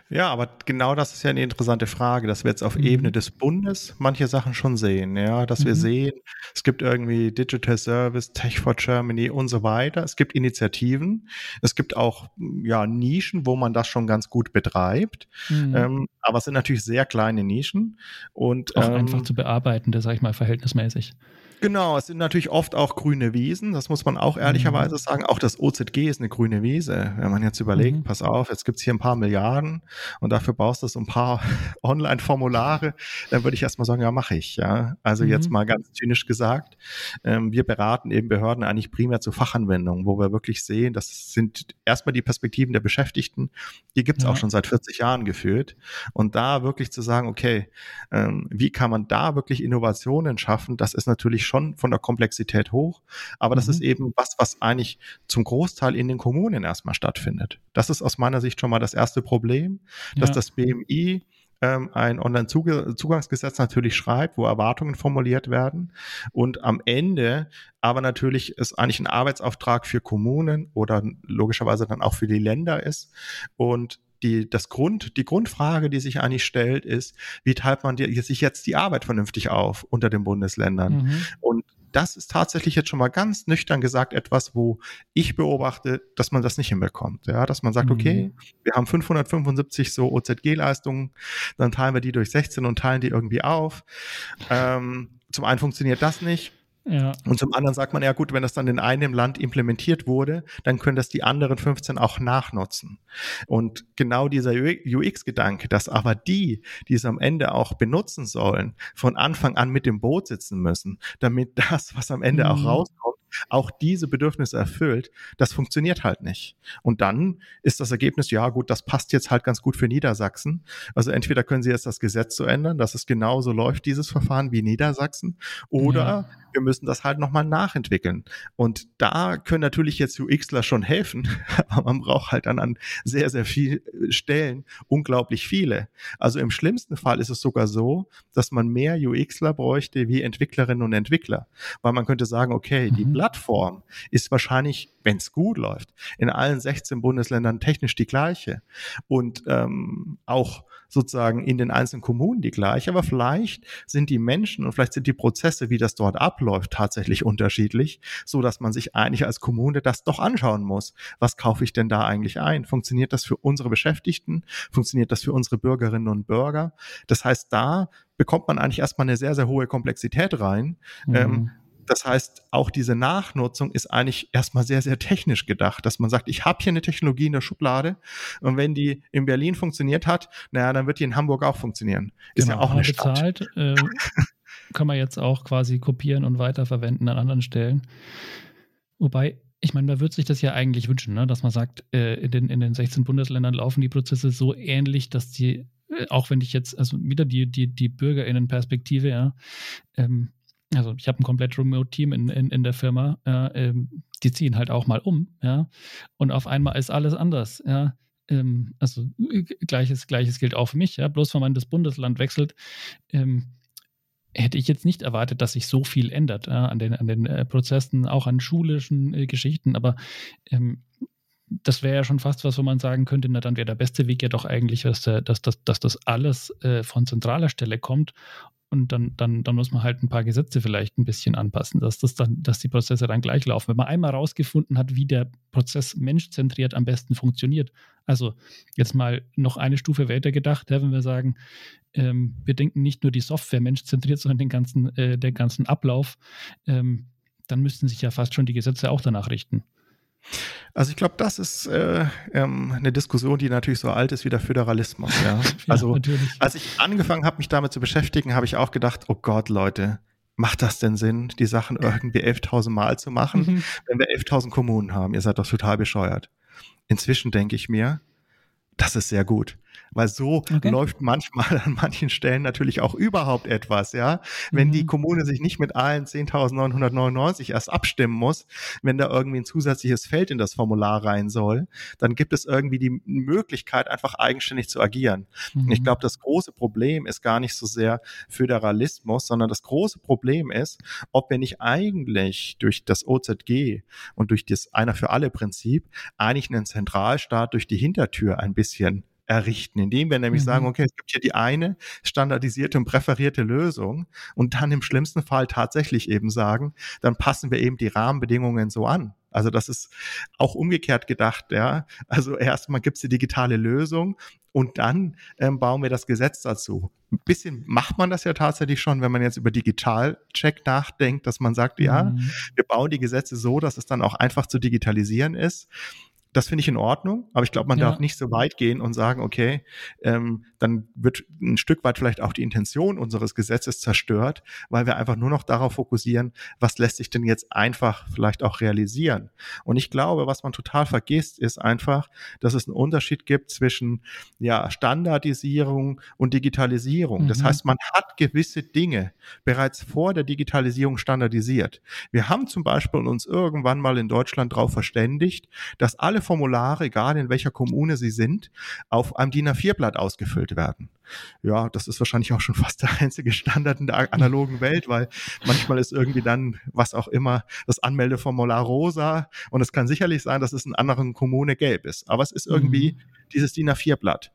Ja, aber genau das ist ja eine interessante Frage, dass wir jetzt auf mhm. Ebene des Bundes manche Sachen schon sehen, ja, dass mhm. wir sehen, es gibt irgendwie Digital Service, Tech for Germany und so weiter. Es gibt Initiativen, es gibt auch ja Nischen, wo man das schon ganz gut betreibt, mhm. ähm, aber es sind natürlich sehr kleine Nischen und auch ähm, einfach zu bearbeiten, das sage ich mal verhältnismäßig. Genau, es sind natürlich oft auch grüne Wiesen, das muss man auch ehrlicherweise mhm. sagen. Auch das OZG ist eine grüne Wiese. Wenn man jetzt überlegt, mhm. pass auf, jetzt gibt's hier ein paar Milliarden und dafür baust du so ein paar Online-Formulare, dann würde ich erstmal sagen, ja, mache ich. Ja, Also mhm. jetzt mal ganz zynisch gesagt, ähm, wir beraten eben Behörden eigentlich primär zu Fachanwendungen, wo wir wirklich sehen, das sind erstmal die Perspektiven der Beschäftigten, die gibt's ja. auch schon seit 40 Jahren geführt. Und da wirklich zu sagen, okay, ähm, wie kann man da wirklich Innovationen schaffen, das ist natürlich schon von der Komplexität hoch, aber mhm. das ist mhm. eben was, was eigentlich zum Großteil in den Kommunen erstmal stattfindet. Das ist aus meiner Sicht schon mal das erste Problem, dass ja. das BMI ähm, ein Online-Zugangsgesetz natürlich schreibt, wo Erwartungen formuliert werden und am Ende aber natürlich ist eigentlich ein Arbeitsauftrag für Kommunen oder logischerweise dann auch für die Länder ist und die, das Grund, die Grundfrage, die sich eigentlich stellt, ist, wie teilt man die, sich jetzt die Arbeit vernünftig auf unter den Bundesländern? Mhm. Und das ist tatsächlich jetzt schon mal ganz nüchtern gesagt etwas, wo ich beobachte, dass man das nicht hinbekommt. Ja, dass man sagt, mhm. okay, wir haben 575 so OZG-Leistungen, dann teilen wir die durch 16 und teilen die irgendwie auf. Ähm, zum einen funktioniert das nicht. Ja. Und zum anderen sagt man, ja gut, wenn das dann in einem Land implementiert wurde, dann können das die anderen 15 auch nachnutzen. Und genau dieser UX-Gedanke, dass aber die, die es am Ende auch benutzen sollen, von Anfang an mit dem Boot sitzen müssen, damit das, was am Ende mhm. auch rauskommt, auch diese Bedürfnisse erfüllt, das funktioniert halt nicht. Und dann ist das Ergebnis, ja gut, das passt jetzt halt ganz gut für Niedersachsen. Also entweder können Sie jetzt das Gesetz so ändern, dass es genauso läuft, dieses Verfahren wie Niedersachsen, oder ja. wir müssen das halt nochmal nachentwickeln. Und da können natürlich jetzt UXler schon helfen, aber man braucht halt dann an sehr, sehr vielen Stellen unglaublich viele. Also im schlimmsten Fall ist es sogar so, dass man mehr UXler bräuchte wie Entwicklerinnen und Entwickler, weil man könnte sagen, okay, die mhm. Plattform ist wahrscheinlich, wenn es gut läuft, in allen 16 Bundesländern technisch die gleiche und ähm, auch sozusagen in den einzelnen Kommunen die gleiche, aber vielleicht sind die Menschen und vielleicht sind die Prozesse, wie das dort abläuft, tatsächlich unterschiedlich, so dass man sich eigentlich als Kommune das doch anschauen muss. Was kaufe ich denn da eigentlich ein? Funktioniert das für unsere Beschäftigten? Funktioniert das für unsere Bürgerinnen und Bürger? Das heißt, da bekommt man eigentlich erstmal eine sehr, sehr hohe Komplexität rein. Mhm. Ähm, das heißt, auch diese Nachnutzung ist eigentlich erstmal sehr, sehr technisch gedacht, dass man sagt, ich habe hier eine Technologie in der Schublade und wenn die in Berlin funktioniert hat, naja, dann wird die in Hamburg auch funktionieren. Ist genau, ja auch eine bezahlt, Stadt. Äh, kann man jetzt auch quasi kopieren und weiterverwenden an anderen Stellen. Wobei, ich meine, da würde sich das ja eigentlich wünschen, ne? dass man sagt, äh, in, den, in den 16 Bundesländern laufen die Prozesse so ähnlich, dass die, äh, auch wenn ich jetzt, also wieder die, die, die BürgerInnen-Perspektive, ja, ähm, also ich habe ein komplett Remote-Team in, in, in der Firma, äh, ähm, die ziehen halt auch mal um, ja, und auf einmal ist alles anders, ja. Ähm, also gleiches, gleiches gilt auch für mich, ja. Bloß wenn man das Bundesland wechselt, ähm, hätte ich jetzt nicht erwartet, dass sich so viel ändert ja, an den, an den äh, Prozessen, auch an schulischen äh, Geschichten, aber ähm, das wäre ja schon fast was, wo man sagen könnte, na dann wäre der beste Weg ja doch eigentlich, dass, dass, dass, dass das alles äh, von zentraler Stelle kommt und dann, dann, dann muss man halt ein paar Gesetze vielleicht ein bisschen anpassen, dass, das dann, dass die Prozesse dann gleich laufen. Wenn man einmal rausgefunden hat, wie der Prozess menschzentriert am besten funktioniert, also jetzt mal noch eine Stufe weiter gedacht, wenn wir sagen, ähm, wir denken nicht nur die Software menschzentriert, sondern den ganzen, äh, den ganzen Ablauf, ähm, dann müssten sich ja fast schon die Gesetze auch danach richten. Also ich glaube, das ist äh, ähm, eine Diskussion, die natürlich so alt ist wie der Föderalismus. Ja? Also ja, als ich angefangen habe, mich damit zu beschäftigen, habe ich auch gedacht, oh Gott, Leute, macht das denn Sinn, die Sachen irgendwie 11.000 Mal zu machen, mhm. wenn wir 11.000 Kommunen haben? Ihr seid doch total bescheuert. Inzwischen denke ich mir, das ist sehr gut. Weil so okay. läuft manchmal an manchen Stellen natürlich auch überhaupt etwas, ja. Wenn mhm. die Kommune sich nicht mit allen 10.999 erst abstimmen muss, wenn da irgendwie ein zusätzliches Feld in das Formular rein soll, dann gibt es irgendwie die Möglichkeit, einfach eigenständig zu agieren. Mhm. Ich glaube, das große Problem ist gar nicht so sehr Föderalismus, sondern das große Problem ist, ob wir nicht eigentlich durch das OZG und durch das Einer für alle Prinzip eigentlich einen Zentralstaat durch die Hintertür ein bisschen errichten, indem wir nämlich mhm. sagen, okay, es gibt hier die eine standardisierte und präferierte Lösung und dann im schlimmsten Fall tatsächlich eben sagen, dann passen wir eben die Rahmenbedingungen so an. Also das ist auch umgekehrt gedacht, ja. Also erstmal gibt's die digitale Lösung und dann ähm, bauen wir das Gesetz dazu. Ein bisschen macht man das ja tatsächlich schon, wenn man jetzt über Digitalcheck nachdenkt, dass man sagt, ja, mhm. wir bauen die Gesetze so, dass es dann auch einfach zu digitalisieren ist. Das finde ich in Ordnung, aber ich glaube, man ja. darf nicht so weit gehen und sagen, okay, ähm, dann wird ein Stück weit vielleicht auch die Intention unseres Gesetzes zerstört, weil wir einfach nur noch darauf fokussieren, was lässt sich denn jetzt einfach vielleicht auch realisieren. Und ich glaube, was man total vergisst, ist einfach, dass es einen Unterschied gibt zwischen ja, Standardisierung und Digitalisierung. Mhm. Das heißt, man hat gewisse Dinge bereits vor der Digitalisierung standardisiert. Wir haben zum Beispiel uns irgendwann mal in Deutschland darauf verständigt, dass alle Formulare, egal in welcher Kommune sie sind, auf einem DIN A4-Blatt ausgefüllt werden. Ja, das ist wahrscheinlich auch schon fast der einzige Standard in der analogen Welt, weil manchmal ist irgendwie dann, was auch immer, das Anmeldeformular rosa und es kann sicherlich sein, dass es in anderen Kommune gelb ist. Aber es ist irgendwie mhm. dieses DIN A4-Blatt.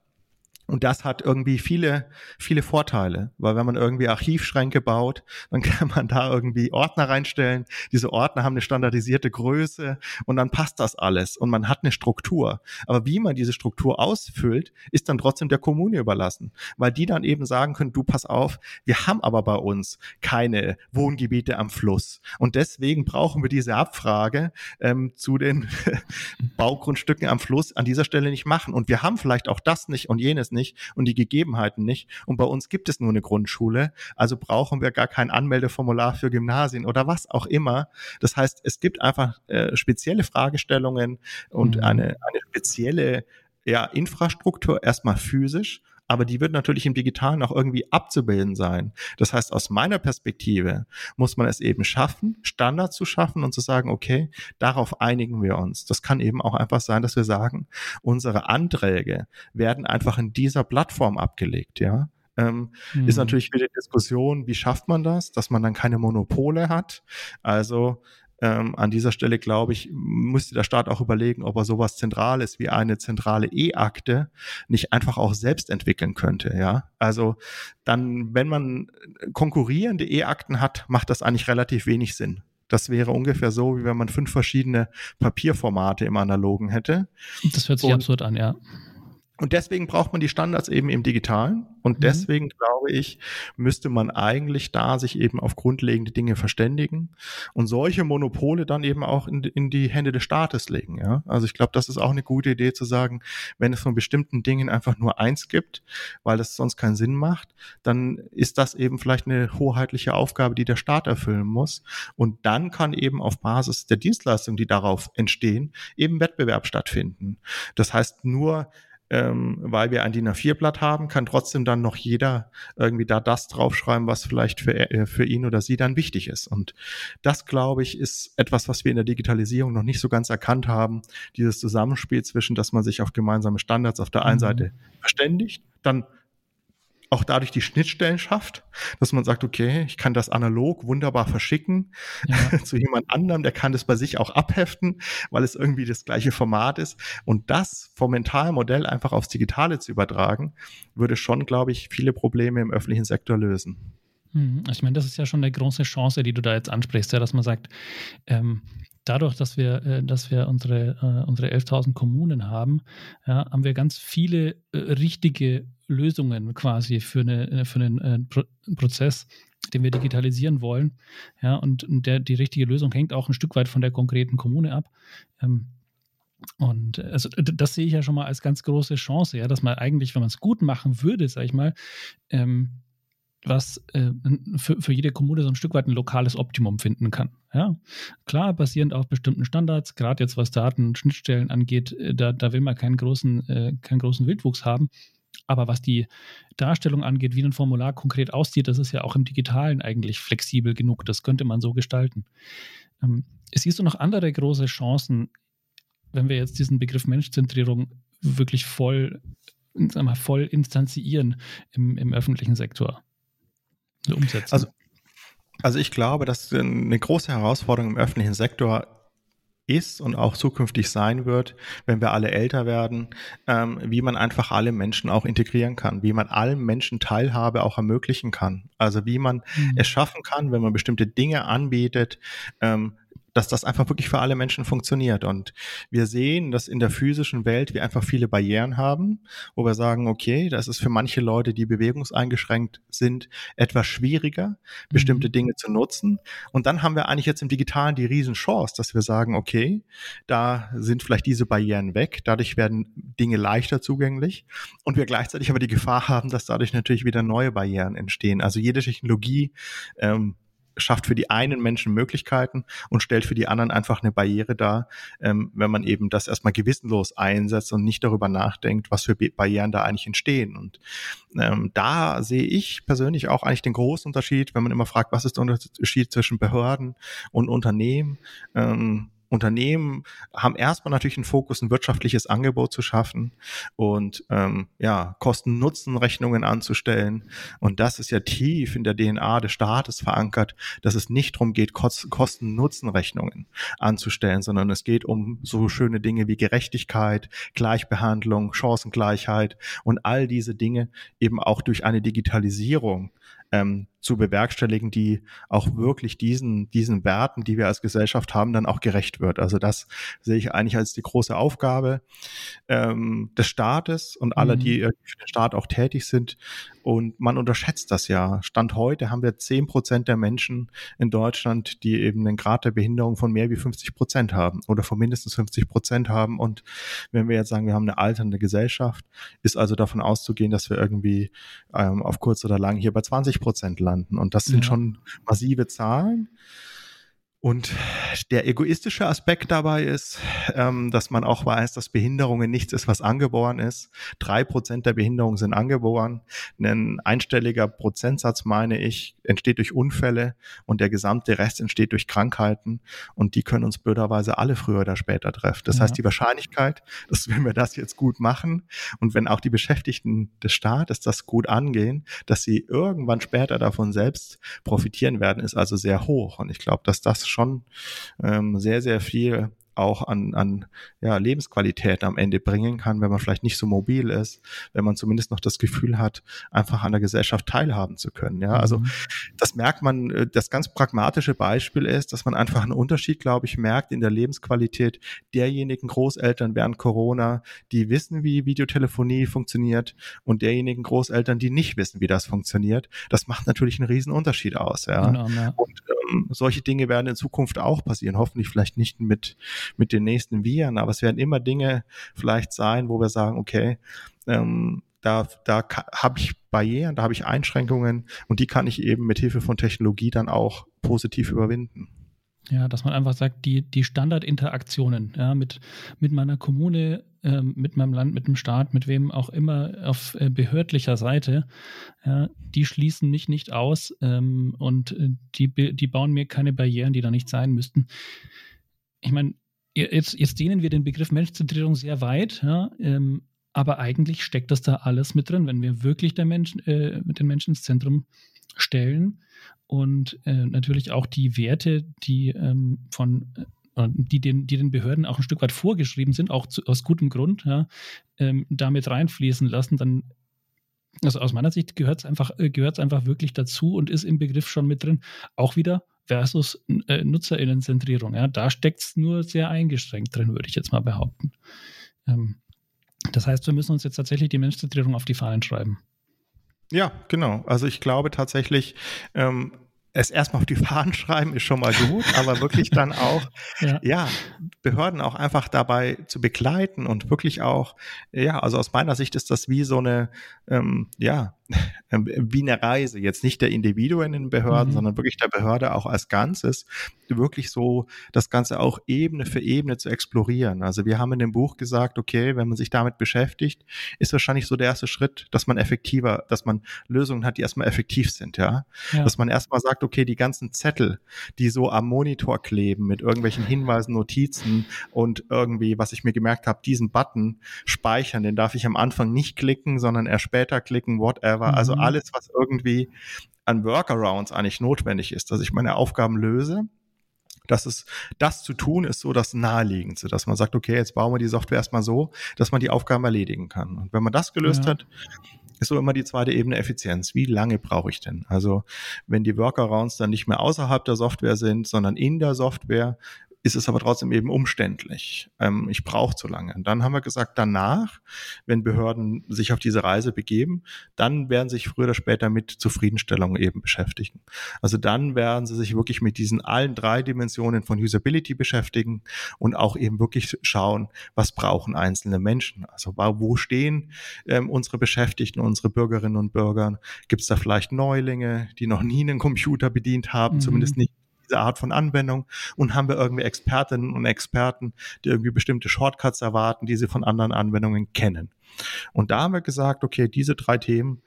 Und das hat irgendwie viele, viele Vorteile, weil wenn man irgendwie Archivschränke baut, dann kann man da irgendwie Ordner reinstellen. Diese Ordner haben eine standardisierte Größe und dann passt das alles und man hat eine Struktur. Aber wie man diese Struktur ausfüllt, ist dann trotzdem der Kommune überlassen, weil die dann eben sagen können, du pass auf, wir haben aber bei uns keine Wohngebiete am Fluss und deswegen brauchen wir diese Abfrage ähm, zu den Baugrundstücken am Fluss an dieser Stelle nicht machen und wir haben vielleicht auch das nicht und jenes nicht nicht und die Gegebenheiten nicht. Und bei uns gibt es nur eine Grundschule, also brauchen wir gar kein Anmeldeformular für Gymnasien oder was auch immer. Das heißt, es gibt einfach äh, spezielle Fragestellungen und mhm. eine, eine spezielle ja, Infrastruktur, erstmal physisch aber die wird natürlich im Digitalen auch irgendwie abzubilden sein. Das heißt, aus meiner Perspektive muss man es eben schaffen, Standards zu schaffen und zu sagen, okay, darauf einigen wir uns. Das kann eben auch einfach sein, dass wir sagen, unsere Anträge werden einfach in dieser Plattform abgelegt, ja. Ähm, mhm. Ist natürlich wieder Diskussion, wie schafft man das, dass man dann keine Monopole hat. Also ähm, an dieser Stelle, glaube ich, müsste der Staat auch überlegen, ob er sowas Zentrales wie eine zentrale E-Akte nicht einfach auch selbst entwickeln könnte. Ja, also dann, wenn man konkurrierende E-Akten hat, macht das eigentlich relativ wenig Sinn. Das wäre ungefähr so, wie wenn man fünf verschiedene Papierformate im Analogen hätte. Das hört sich Und absurd an, ja. Und deswegen braucht man die Standards eben im Digitalen. Und mhm. deswegen glaube ich, müsste man eigentlich da sich eben auf grundlegende Dinge verständigen und solche Monopole dann eben auch in, in die Hände des Staates legen. Ja? Also ich glaube, das ist auch eine gute Idee zu sagen, wenn es von bestimmten Dingen einfach nur eins gibt, weil das sonst keinen Sinn macht, dann ist das eben vielleicht eine hoheitliche Aufgabe, die der Staat erfüllen muss. Und dann kann eben auf Basis der Dienstleistungen, die darauf entstehen, eben Wettbewerb stattfinden. Das heißt, nur ähm, weil wir ein DIN A4-Blatt haben, kann trotzdem dann noch jeder irgendwie da das draufschreiben, was vielleicht für, äh, für ihn oder sie dann wichtig ist. Und das, glaube ich, ist etwas, was wir in der Digitalisierung noch nicht so ganz erkannt haben. Dieses Zusammenspiel zwischen, dass man sich auf gemeinsame Standards auf der einen mhm. Seite verständigt, dann auch dadurch die Schnittstellen schafft, dass man sagt, okay, ich kann das analog wunderbar verschicken ja. zu jemand anderem, der kann das bei sich auch abheften, weil es irgendwie das gleiche Format ist. Und das vom mentalen Modell einfach aufs Digitale zu übertragen, würde schon, glaube ich, viele Probleme im öffentlichen Sektor lösen. Mhm. Ich meine, das ist ja schon eine große Chance, die du da jetzt ansprichst, ja, dass man sagt, ähm, dadurch, dass wir, äh, dass wir unsere, äh, unsere 11.000 Kommunen haben, ja, haben wir ganz viele äh, richtige Lösungen quasi für, eine, äh, für einen äh, Pro Prozess, den wir digitalisieren wollen. Ja, und, der, die richtige Lösung hängt auch ein Stück weit von der konkreten Kommune ab. Ähm, Und äh, also das sehe ich ja schon mal als ganz große Chance, ja, dass man eigentlich, wenn man es gut machen würde, sag ich mal, ähm, was äh, für, für jede Kommune so ein Stück weit ein lokales Optimum finden kann. Ja, klar, basierend auf bestimmten Standards, gerade jetzt was Daten, Schnittstellen angeht, äh, da, da will man keinen großen, äh, keinen großen Wildwuchs haben. Aber was die Darstellung angeht, wie ein Formular konkret aussieht, das ist ja auch im Digitalen eigentlich flexibel genug. Das könnte man so gestalten. Ähm, siehst du noch andere große Chancen, wenn wir jetzt diesen Begriff Menschzentrierung wirklich voll, sag mal, voll instanzieren im, im öffentlichen Sektor? Umsetzen? Also, also ich glaube, dass eine große Herausforderung im öffentlichen Sektor ist und auch zukünftig sein wird, wenn wir alle älter werden, ähm, wie man einfach alle Menschen auch integrieren kann, wie man allen Menschen Teilhabe auch ermöglichen kann. Also wie man mhm. es schaffen kann, wenn man bestimmte Dinge anbietet, ähm, dass das einfach wirklich für alle Menschen funktioniert. Und wir sehen, dass in der physischen Welt wir einfach viele Barrieren haben, wo wir sagen, okay, das ist für manche Leute, die bewegungseingeschränkt sind, etwas schwieriger, bestimmte mhm. Dinge zu nutzen. Und dann haben wir eigentlich jetzt im Digitalen die Riesenchance, dass wir sagen, okay, da sind vielleicht diese Barrieren weg, dadurch werden Dinge leichter zugänglich und wir gleichzeitig aber die Gefahr haben, dass dadurch natürlich wieder neue Barrieren entstehen. Also jede Technologie ähm, schafft für die einen Menschen Möglichkeiten und stellt für die anderen einfach eine Barriere dar, ähm, wenn man eben das erstmal gewissenlos einsetzt und nicht darüber nachdenkt, was für Barrieren da eigentlich entstehen. Und ähm, da sehe ich persönlich auch eigentlich den großen Unterschied, wenn man immer fragt, was ist der Unterschied zwischen Behörden und Unternehmen. Ähm, Unternehmen haben erstmal natürlich einen Fokus, ein wirtschaftliches Angebot zu schaffen und ähm, ja, Kosten-Nutzen-Rechnungen anzustellen. Und das ist ja tief in der DNA des Staates verankert, dass es nicht darum geht, Kosten-Nutzen-Rechnungen anzustellen, sondern es geht um so schöne Dinge wie Gerechtigkeit, Gleichbehandlung, Chancengleichheit und all diese Dinge eben auch durch eine Digitalisierung ähm, zu bewerkstelligen, die auch wirklich diesen, diesen Werten, die wir als Gesellschaft haben, dann auch gerecht wird. Also das sehe ich eigentlich als die große Aufgabe ähm, des Staates und aller, mhm. die für den Staat auch tätig sind. Und man unterschätzt das ja. Stand heute haben wir zehn Prozent der Menschen in Deutschland, die eben einen Grad der Behinderung von mehr wie 50 Prozent haben oder von mindestens 50 Prozent haben. Und wenn wir jetzt sagen, wir haben eine alternde Gesellschaft, ist also davon auszugehen, dass wir irgendwie ähm, auf kurz oder lang hier bei 20 Prozent landen. Und das sind schon massive Zahlen. Und der egoistische Aspekt dabei ist, ähm, dass man auch weiß, dass Behinderungen nichts ist, was angeboren ist. Drei Prozent der Behinderungen sind angeboren. Ein einstelliger Prozentsatz, meine ich, entsteht durch Unfälle und der gesamte Rest entsteht durch Krankheiten. Und die können uns blöderweise alle früher oder später treffen. Das ja. heißt, die Wahrscheinlichkeit, dass wenn wir das jetzt gut machen und wenn auch die Beschäftigten des Staates das gut angehen, dass sie irgendwann später davon selbst profitieren werden, ist also sehr hoch. Und ich glaube, dass das schon ähm, sehr, sehr viel auch an, an ja, Lebensqualität am Ende bringen kann, wenn man vielleicht nicht so mobil ist, wenn man zumindest noch das Gefühl hat, einfach an der Gesellschaft teilhaben zu können. Ja, also mhm. das merkt man, äh, das ganz pragmatische Beispiel ist, dass man einfach einen Unterschied, glaube ich, merkt in der Lebensqualität derjenigen Großeltern während Corona, die wissen, wie Videotelefonie funktioniert und derjenigen Großeltern, die nicht wissen, wie das funktioniert. Das macht natürlich einen riesen Unterschied aus. Ja. Genau, ja. Und ähm, solche Dinge werden in Zukunft auch passieren. Hoffentlich vielleicht nicht mit, mit den nächsten Viren, aber es werden immer Dinge vielleicht sein, wo wir sagen, okay, ähm, da, da habe ich Barrieren, da habe ich Einschränkungen und die kann ich eben mit Hilfe von Technologie dann auch positiv überwinden. Ja, dass man einfach sagt, die, die Standardinteraktionen ja, mit, mit meiner Kommune, äh, mit meinem Land, mit dem Staat, mit wem auch immer auf äh, behördlicher Seite, ja, die schließen mich nicht aus ähm, und äh, die, die bauen mir keine Barrieren, die da nicht sein müssten. Ich meine, jetzt, jetzt dehnen wir den Begriff Menschzentrierung sehr weit, ja, ähm, aber eigentlich steckt das da alles mit drin, wenn wir wirklich der Mensch, äh, den Menschen ins Zentrum stellen und äh, natürlich auch die Werte, die ähm, von äh, die den, die den Behörden auch ein Stück weit vorgeschrieben sind, auch zu, aus gutem Grund, ja, ähm, damit reinfließen lassen, dann, also aus meiner Sicht gehört es einfach, äh, einfach wirklich dazu und ist im Begriff schon mit drin. Auch wieder versus äh, NutzerInnenzentrierung. Ja, da steckt es nur sehr eingeschränkt drin, würde ich jetzt mal behaupten. Ähm, das heißt, wir müssen uns jetzt tatsächlich die Menschzentrierung auf die Fahnen schreiben. Ja, genau. Also ich glaube tatsächlich, ähm, es erstmal auf die Fahnen schreiben ist schon mal gut, aber wirklich dann auch, ja. ja. Behörden auch einfach dabei zu begleiten und wirklich auch, ja, also aus meiner Sicht ist das wie so eine, ähm, ja, wie eine Reise, jetzt nicht der Individuen in Behörden, mhm. sondern wirklich der Behörde auch als Ganzes, wirklich so das Ganze auch Ebene für Ebene zu explorieren. Also wir haben in dem Buch gesagt, okay, wenn man sich damit beschäftigt, ist wahrscheinlich so der erste Schritt, dass man effektiver, dass man Lösungen hat, die erstmal effektiv sind, ja. ja. Dass man erstmal sagt, okay, die ganzen Zettel, die so am Monitor kleben mit irgendwelchen Hinweisen, Notizen und irgendwie, was ich mir gemerkt habe, diesen Button speichern, den darf ich am Anfang nicht klicken, sondern erst später klicken, whatever. Also mhm. alles, was irgendwie an Workarounds eigentlich notwendig ist, dass ich meine Aufgaben löse. dass es das zu tun ist so das Naheliegendste, dass man sagt, okay, jetzt bauen wir die Software erstmal so, dass man die Aufgaben erledigen kann. Und wenn man das gelöst ja. hat, ist so immer die zweite Ebene Effizienz. Wie lange brauche ich denn? Also wenn die Workarounds dann nicht mehr außerhalb der Software sind, sondern in der Software, ist es aber trotzdem eben umständlich. Ähm, ich brauche zu lange. Und dann haben wir gesagt, danach, wenn Behörden sich auf diese Reise begeben, dann werden sie sich früher oder später mit Zufriedenstellung eben beschäftigen. Also dann werden sie sich wirklich mit diesen allen drei Dimensionen von Usability beschäftigen und auch eben wirklich schauen, was brauchen einzelne Menschen. Also wo stehen ähm, unsere Beschäftigten, unsere Bürgerinnen und Bürger? Gibt es da vielleicht Neulinge, die noch nie einen Computer bedient haben, mhm. zumindest nicht diese Art von Anwendung und haben wir irgendwie Expertinnen und Experten, die irgendwie bestimmte Shortcuts erwarten, die sie von anderen Anwendungen kennen. Und da haben wir gesagt, okay, diese drei Themen,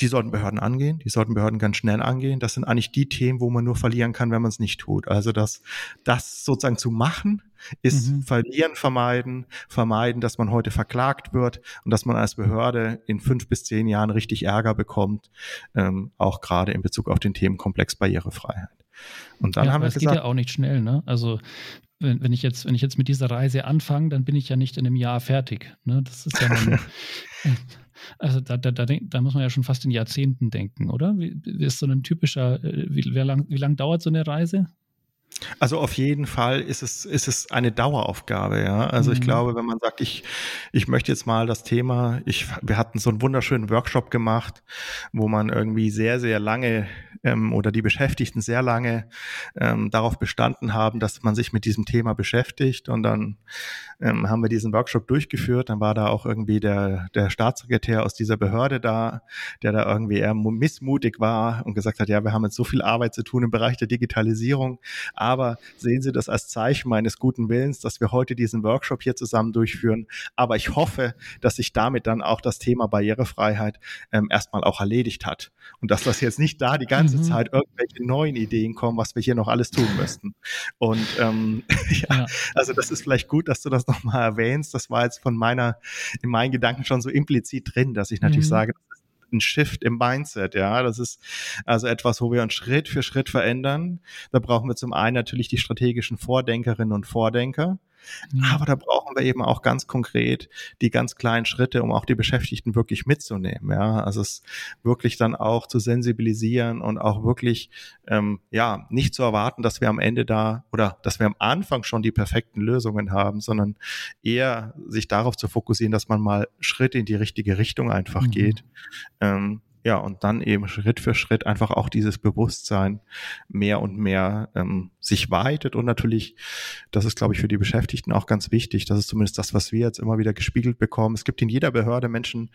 die sollten Behörden angehen, die sollten Behörden ganz schnell angehen. Das sind eigentlich die Themen, wo man nur verlieren kann, wenn man es nicht tut. Also das, das sozusagen zu machen, ist mhm. verlieren vermeiden, vermeiden, dass man heute verklagt wird und dass man als Behörde in fünf bis zehn Jahren richtig Ärger bekommt, ähm, auch gerade in Bezug auf den Themenkomplex Barrierefreiheit. Und dann ja, haben wir es gesagt, geht ja auch nicht schnell, ne? Also wenn, wenn ich jetzt, wenn ich jetzt mit dieser Reise anfange, dann bin ich ja nicht in einem Jahr fertig. Ne? Das ist ja dann, also da, da, da, da, muss man ja schon fast in Jahrzehnten denken, oder? Wie, ist so ein typischer, äh, wie, lang, wie lang dauert so eine Reise? Also auf jeden Fall ist es, ist es eine Daueraufgabe, ja. Also mhm. ich glaube, wenn man sagt, ich, ich möchte jetzt mal das Thema, ich, wir hatten so einen wunderschönen Workshop gemacht, wo man irgendwie sehr, sehr lange ähm, oder die Beschäftigten sehr lange ähm, darauf bestanden haben, dass man sich mit diesem Thema beschäftigt. Und dann ähm, haben wir diesen Workshop durchgeführt. Dann war da auch irgendwie der, der Staatssekretär aus dieser Behörde da, der da irgendwie eher missmutig war und gesagt hat, ja, wir haben jetzt so viel Arbeit zu tun im Bereich der Digitalisierung aber sehen Sie das als Zeichen meines guten Willens, dass wir heute diesen Workshop hier zusammen durchführen. Aber ich hoffe, dass sich damit dann auch das Thema Barrierefreiheit ähm, erstmal auch erledigt hat. Und dass das jetzt nicht da die ganze mhm. Zeit irgendwelche neuen Ideen kommen, was wir hier noch alles tun müssten. Und ähm, ja, ja, also das ist vielleicht gut, dass du das nochmal erwähnst. Das war jetzt von meiner, in meinen Gedanken schon so implizit drin, dass ich natürlich mhm. sage, das ist ein Shift im Mindset, ja. Das ist also etwas, wo wir uns Schritt für Schritt verändern. Da brauchen wir zum einen natürlich die strategischen Vordenkerinnen und Vordenker, Mhm. Aber da brauchen wir eben auch ganz konkret die ganz kleinen Schritte, um auch die Beschäftigten wirklich mitzunehmen. Ja, also es wirklich dann auch zu sensibilisieren und auch wirklich, ähm, ja, nicht zu erwarten, dass wir am Ende da oder dass wir am Anfang schon die perfekten Lösungen haben, sondern eher sich darauf zu fokussieren, dass man mal Schritte in die richtige Richtung einfach mhm. geht. Ähm, ja, und dann eben Schritt für Schritt einfach auch dieses Bewusstsein mehr und mehr ähm, sich weitet. Und natürlich, das ist, glaube ich, für die Beschäftigten auch ganz wichtig. Das ist zumindest das, was wir jetzt immer wieder gespiegelt bekommen. Es gibt in jeder Behörde Menschen,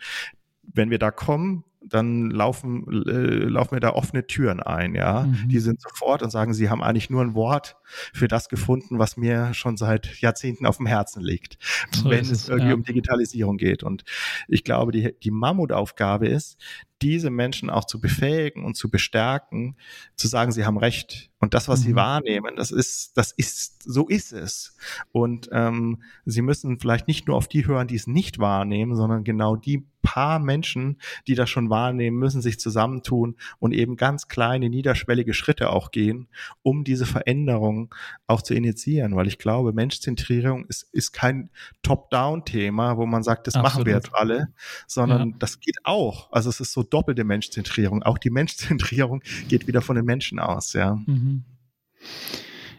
wenn wir da kommen, dann laufen, äh, laufen wir da offene Türen ein, ja. Mhm. Die sind sofort und sagen, sie haben eigentlich nur ein Wort für das gefunden, was mir schon seit Jahrzehnten auf dem Herzen liegt, so wenn es, es irgendwie ja. um Digitalisierung geht. Und ich glaube, die, die Mammutaufgabe ist, diese Menschen auch zu befähigen und zu bestärken, zu sagen, sie haben Recht. Und das, was mhm. sie wahrnehmen, das ist, das ist, so ist es. Und ähm, sie müssen vielleicht nicht nur auf die hören, die es nicht wahrnehmen, sondern genau die paar Menschen, die das schon wahrnehmen, müssen sich zusammentun und eben ganz kleine, niederschwellige Schritte auch gehen, um diese Veränderung auch zu initiieren. Weil ich glaube, Menschzentrierung ist, ist kein Top-Down-Thema, wo man sagt, das Absolut. machen wir jetzt alle, sondern ja. das geht auch. Also es ist so doppelte Menschzentrierung. Auch die Menschzentrierung geht wieder von den Menschen aus, ja. Mhm.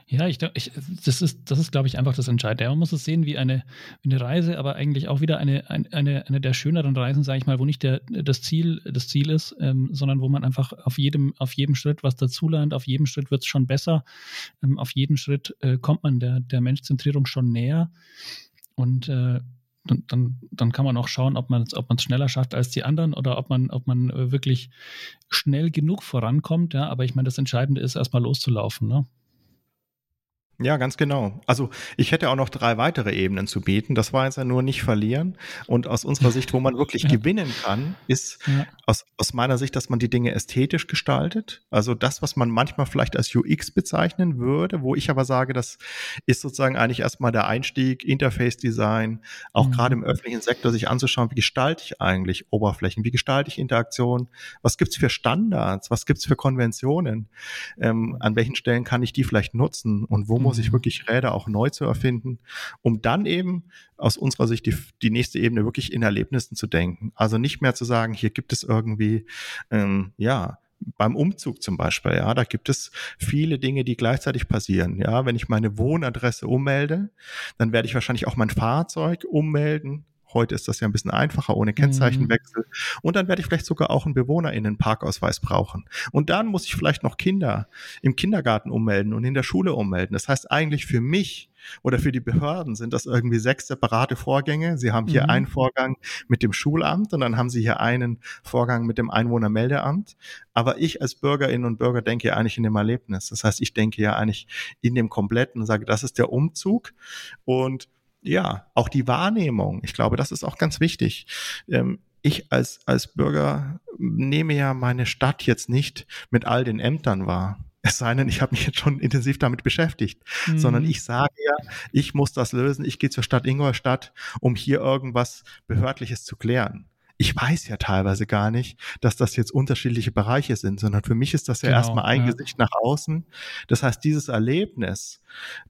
Ja, ich, ich das ist, das ist, glaube ich, einfach das Entscheidende. Man muss es sehen wie eine, wie eine Reise, aber eigentlich auch wieder eine, eine, eine der schöneren Reisen, sage ich mal, wo nicht der, das, Ziel, das Ziel ist, ähm, sondern wo man einfach auf jedem, auf jedem Schritt was dazulernt, auf jedem Schritt wird es schon besser, ähm, auf jeden Schritt äh, kommt man der, der Menschzentrierung schon näher. Und äh, dann, dann kann man auch schauen, ob man es ob schneller schafft als die anderen oder ob man, ob man äh, wirklich schnell genug vorankommt. Ja, aber ich meine, das Entscheidende ist, erstmal loszulaufen. Ne? Ja, ganz genau. Also ich hätte auch noch drei weitere Ebenen zu bieten. Das war jetzt ja nur nicht verlieren. Und aus unserer Sicht, wo man wirklich ja. gewinnen kann, ist ja. aus, aus meiner Sicht, dass man die Dinge ästhetisch gestaltet. Also das, was man manchmal vielleicht als UX bezeichnen würde, wo ich aber sage, das ist sozusagen eigentlich erstmal der Einstieg, Interface-Design, auch mhm. gerade im öffentlichen Sektor sich anzuschauen, wie gestalte ich eigentlich Oberflächen, wie gestalte ich Interaktion, was gibt's für Standards, was gibt's für Konventionen, ähm, an welchen Stellen kann ich die vielleicht nutzen und wo muss ich mhm. wirklich Räder auch neu zu erfinden, um dann eben aus unserer Sicht die, die nächste Ebene wirklich in Erlebnissen zu denken. Also nicht mehr zu sagen, hier gibt es irgendwie, ähm, ja, beim Umzug zum Beispiel, ja, da gibt es viele Dinge, die gleichzeitig passieren. Ja, wenn ich meine Wohnadresse ummelde, dann werde ich wahrscheinlich auch mein Fahrzeug ummelden Heute ist das ja ein bisschen einfacher ohne Kennzeichenwechsel. Mhm. Und dann werde ich vielleicht sogar auch einen BewohnerInnen-Parkausweis brauchen. Und dann muss ich vielleicht noch Kinder im Kindergarten ummelden und in der Schule ummelden. Das heißt eigentlich für mich oder für die Behörden sind das irgendwie sechs separate Vorgänge. Sie haben hier mhm. einen Vorgang mit dem Schulamt und dann haben Sie hier einen Vorgang mit dem Einwohnermeldeamt. Aber ich als Bürgerin und Bürger denke ja eigentlich in dem Erlebnis. Das heißt, ich denke ja eigentlich in dem Kompletten und sage, das ist der Umzug und ja, auch die Wahrnehmung. Ich glaube, das ist auch ganz wichtig. Ähm, ich als, als Bürger nehme ja meine Stadt jetzt nicht mit all den Ämtern wahr. Es sei denn, ich habe mich jetzt schon intensiv damit beschäftigt, mhm. sondern ich sage ja, ich muss das lösen, ich gehe zur Stadt Ingolstadt, um hier irgendwas Behördliches zu klären ich weiß ja teilweise gar nicht, dass das jetzt unterschiedliche Bereiche sind, sondern für mich ist das ja genau, erstmal ein ja. Gesicht nach außen. Das heißt, dieses Erlebnis,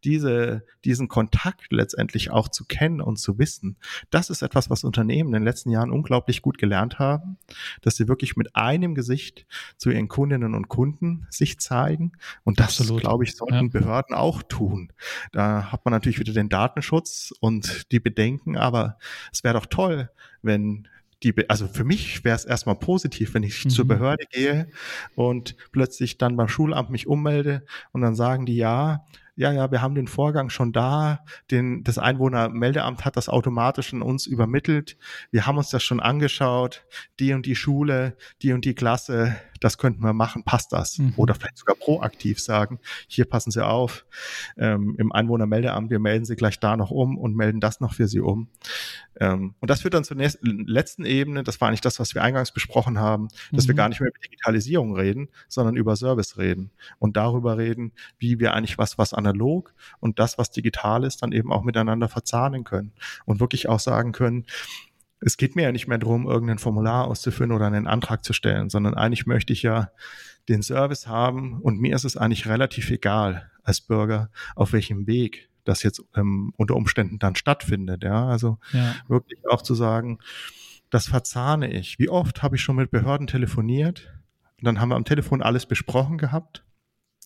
diese, diesen Kontakt letztendlich auch zu kennen und zu wissen, das ist etwas, was Unternehmen in den letzten Jahren unglaublich gut gelernt haben, dass sie wirklich mit einem Gesicht zu ihren Kundinnen und Kunden sich zeigen. Und das, Absolut. glaube ich, sollten ja. Behörden auch tun. Da hat man natürlich wieder den Datenschutz und die Bedenken, aber es wäre doch toll, wenn die, also für mich wäre es erstmal positiv, wenn ich mhm. zur Behörde gehe und plötzlich dann beim Schulamt mich ummelde und dann sagen die ja, ja, ja, wir haben den Vorgang schon da, den, das Einwohnermeldeamt hat das automatisch an uns übermittelt, wir haben uns das schon angeschaut, die und die Schule, die und die Klasse, das könnten wir machen, passt das? Mhm. Oder vielleicht sogar proaktiv sagen, hier passen Sie auf, ähm, im Einwohnermeldeamt, wir melden Sie gleich da noch um und melden das noch für Sie um. Ähm, und das führt dann zur nächsten, letzten Ebene, das war eigentlich das, was wir eingangs besprochen haben, dass mhm. wir gar nicht mehr über Digitalisierung reden, sondern über Service reden und darüber reden, wie wir eigentlich was, was analog und das, was digital ist, dann eben auch miteinander verzahnen können und wirklich auch sagen können, es geht mir ja nicht mehr darum, irgendein Formular auszufüllen oder einen Antrag zu stellen, sondern eigentlich möchte ich ja den Service haben und mir ist es eigentlich relativ egal als Bürger, auf welchem Weg das jetzt ähm, unter Umständen dann stattfindet. Ja, also ja. wirklich auch zu sagen, das verzahne ich. Wie oft habe ich schon mit Behörden telefoniert? Und dann haben wir am Telefon alles besprochen gehabt.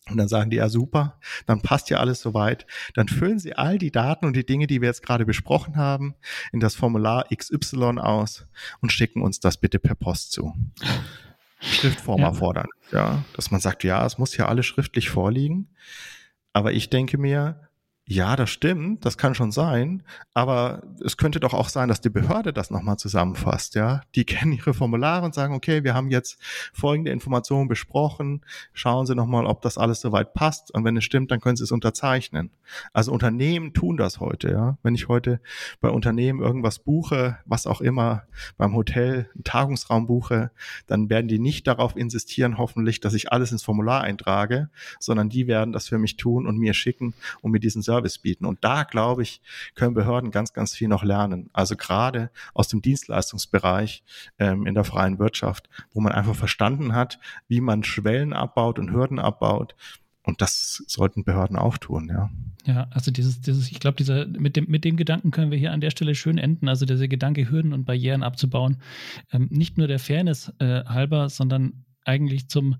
Und dann sagen die, ja super, dann passt ja alles soweit. Dann füllen sie all die Daten und die Dinge, die wir jetzt gerade besprochen haben, in das Formular XY aus und schicken uns das bitte per Post zu. Schriftform ja. erfordern, ja, dass man sagt, ja, es muss ja alles schriftlich vorliegen. Aber ich denke mir, ja, das stimmt, das kann schon sein, aber es könnte doch auch sein, dass die Behörde das nochmal zusammenfasst, ja. Die kennen ihre Formulare und sagen, okay, wir haben jetzt folgende Informationen besprochen, schauen Sie nochmal, ob das alles soweit passt und wenn es stimmt, dann können Sie es unterzeichnen. Also Unternehmen tun das heute, ja. Wenn ich heute bei Unternehmen irgendwas buche, was auch immer, beim Hotel einen Tagungsraum buche, dann werden die nicht darauf insistieren, hoffentlich, dass ich alles ins Formular eintrage, sondern die werden das für mich tun und mir schicken und mir diesen Service Service bieten. Und da, glaube ich, können Behörden ganz, ganz viel noch lernen. Also gerade aus dem Dienstleistungsbereich ähm, in der freien Wirtschaft, wo man einfach verstanden hat, wie man Schwellen abbaut und Hürden abbaut. Und das sollten Behörden auch tun, ja. Ja, also dieses, dieses, ich glaube, dieser, mit dem, mit dem Gedanken können wir hier an der Stelle schön enden. Also dieser Gedanke, Hürden und Barrieren abzubauen. Ähm, nicht nur der Fairness äh, halber, sondern eigentlich zum,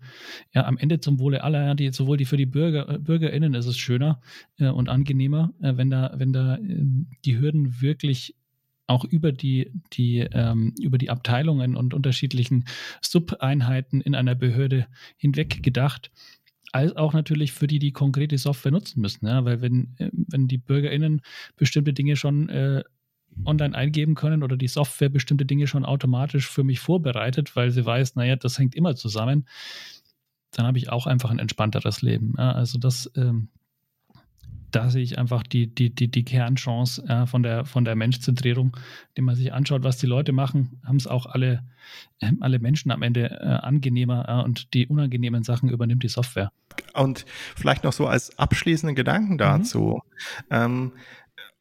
ja, am Ende zum Wohle aller, die, sowohl die für die Bürger, äh, BürgerInnen ist es schöner äh, und angenehmer, äh, wenn da, wenn da äh, die Hürden wirklich auch über die, die, ähm, über die Abteilungen und unterschiedlichen Sub-Einheiten in einer Behörde hinweg gedacht als auch natürlich für die, die konkrete Software nutzen müssen. Ja? Weil wenn, äh, wenn die BürgerInnen bestimmte Dinge schon äh, online eingeben können oder die Software bestimmte Dinge schon automatisch für mich vorbereitet, weil sie weiß, naja, das hängt immer zusammen, dann habe ich auch einfach ein entspannteres Leben. Ja? Also das, ähm, da sehe ich einfach die, die, die, die Kernchance äh, von, der, von der Menschzentrierung, wenn man sich anschaut, was die Leute machen, haben es auch alle, äh, alle Menschen am Ende äh, angenehmer äh, und die unangenehmen Sachen übernimmt die Software. Und vielleicht noch so als abschließenden Gedanken mhm. dazu. Mhm. Ähm,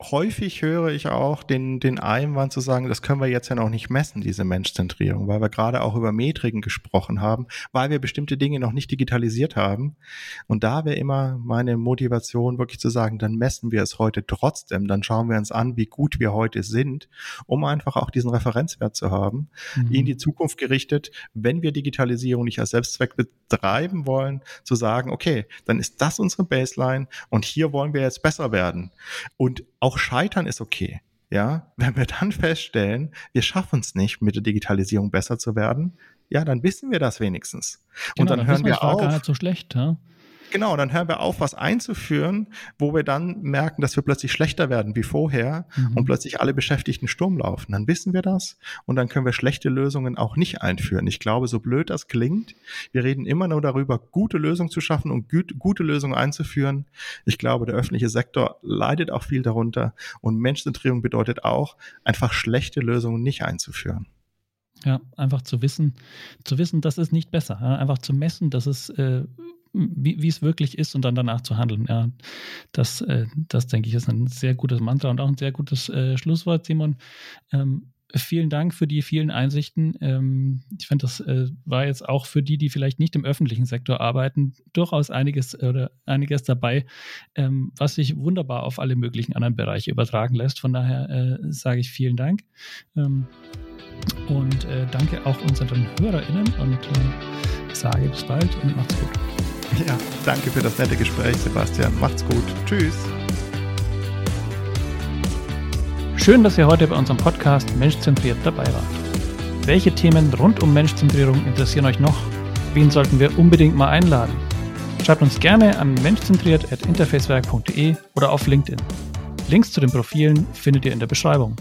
häufig höre ich auch den, den Einwand zu sagen, das können wir jetzt ja noch nicht messen, diese Menschzentrierung, weil wir gerade auch über Metriken gesprochen haben, weil wir bestimmte Dinge noch nicht digitalisiert haben. Und da wäre immer meine Motivation, wirklich zu sagen, dann messen wir es heute trotzdem, dann schauen wir uns an, wie gut wir heute sind, um einfach auch diesen Referenzwert zu haben, mhm. in die Zukunft gerichtet, wenn wir Digitalisierung nicht als Selbstzweck betreiben wollen, zu sagen, okay, dann ist das unsere Baseline und hier wollen wir jetzt besser werden. Und auch Scheitern ist okay. Ja, wenn wir dann feststellen, wir schaffen es nicht, mit der Digitalisierung besser zu werden, ja, dann wissen wir das wenigstens. Genau, und dann, hören wir auf. Gar nicht so schlecht, ja? Genau, dann hören wir auf, was einzuführen, wo wir dann merken, dass wir plötzlich schlechter werden wie vorher mhm. und plötzlich alle Beschäftigten Sturm laufen. Dann wissen wir das und dann können wir schlechte Lösungen auch nicht einführen. Ich glaube, so blöd das klingt, wir reden immer nur darüber, gute Lösungen zu schaffen und gut, gute Lösungen einzuführen. Ich glaube, der öffentliche Sektor leidet auch viel darunter und Menschenzentrierung bedeutet auch, einfach schlechte Lösungen nicht einzuführen. Ja, einfach zu wissen, zu wissen, das ist nicht besser. Einfach zu messen, dass es äh, wie, es wirklich ist und dann danach zu handeln. Ja, das, äh, das denke ich, ist ein sehr gutes Mantra und auch ein sehr gutes äh, Schlusswort, Simon. Ähm, vielen Dank für die vielen Einsichten. Ähm, ich finde, das äh, war jetzt auch für die, die vielleicht nicht im öffentlichen Sektor arbeiten, durchaus einiges oder einiges dabei, ähm, was sich wunderbar auf alle möglichen anderen Bereiche übertragen lässt. Von daher äh, sage ich vielen Dank. Ähm, und äh, danke auch unseren HörerInnen und äh, sage bis bald und macht's gut. Ja, danke für das nette Gespräch, Sebastian. Macht's gut. Tschüss. Schön, dass ihr heute bei unserem Podcast Menschzentriert dabei wart. Welche Themen rund um Menschzentrierung interessieren euch noch? Wen sollten wir unbedingt mal einladen? Schreibt uns gerne an menschzentriert.interfacewerk.de oder auf LinkedIn. Links zu den Profilen findet ihr in der Beschreibung.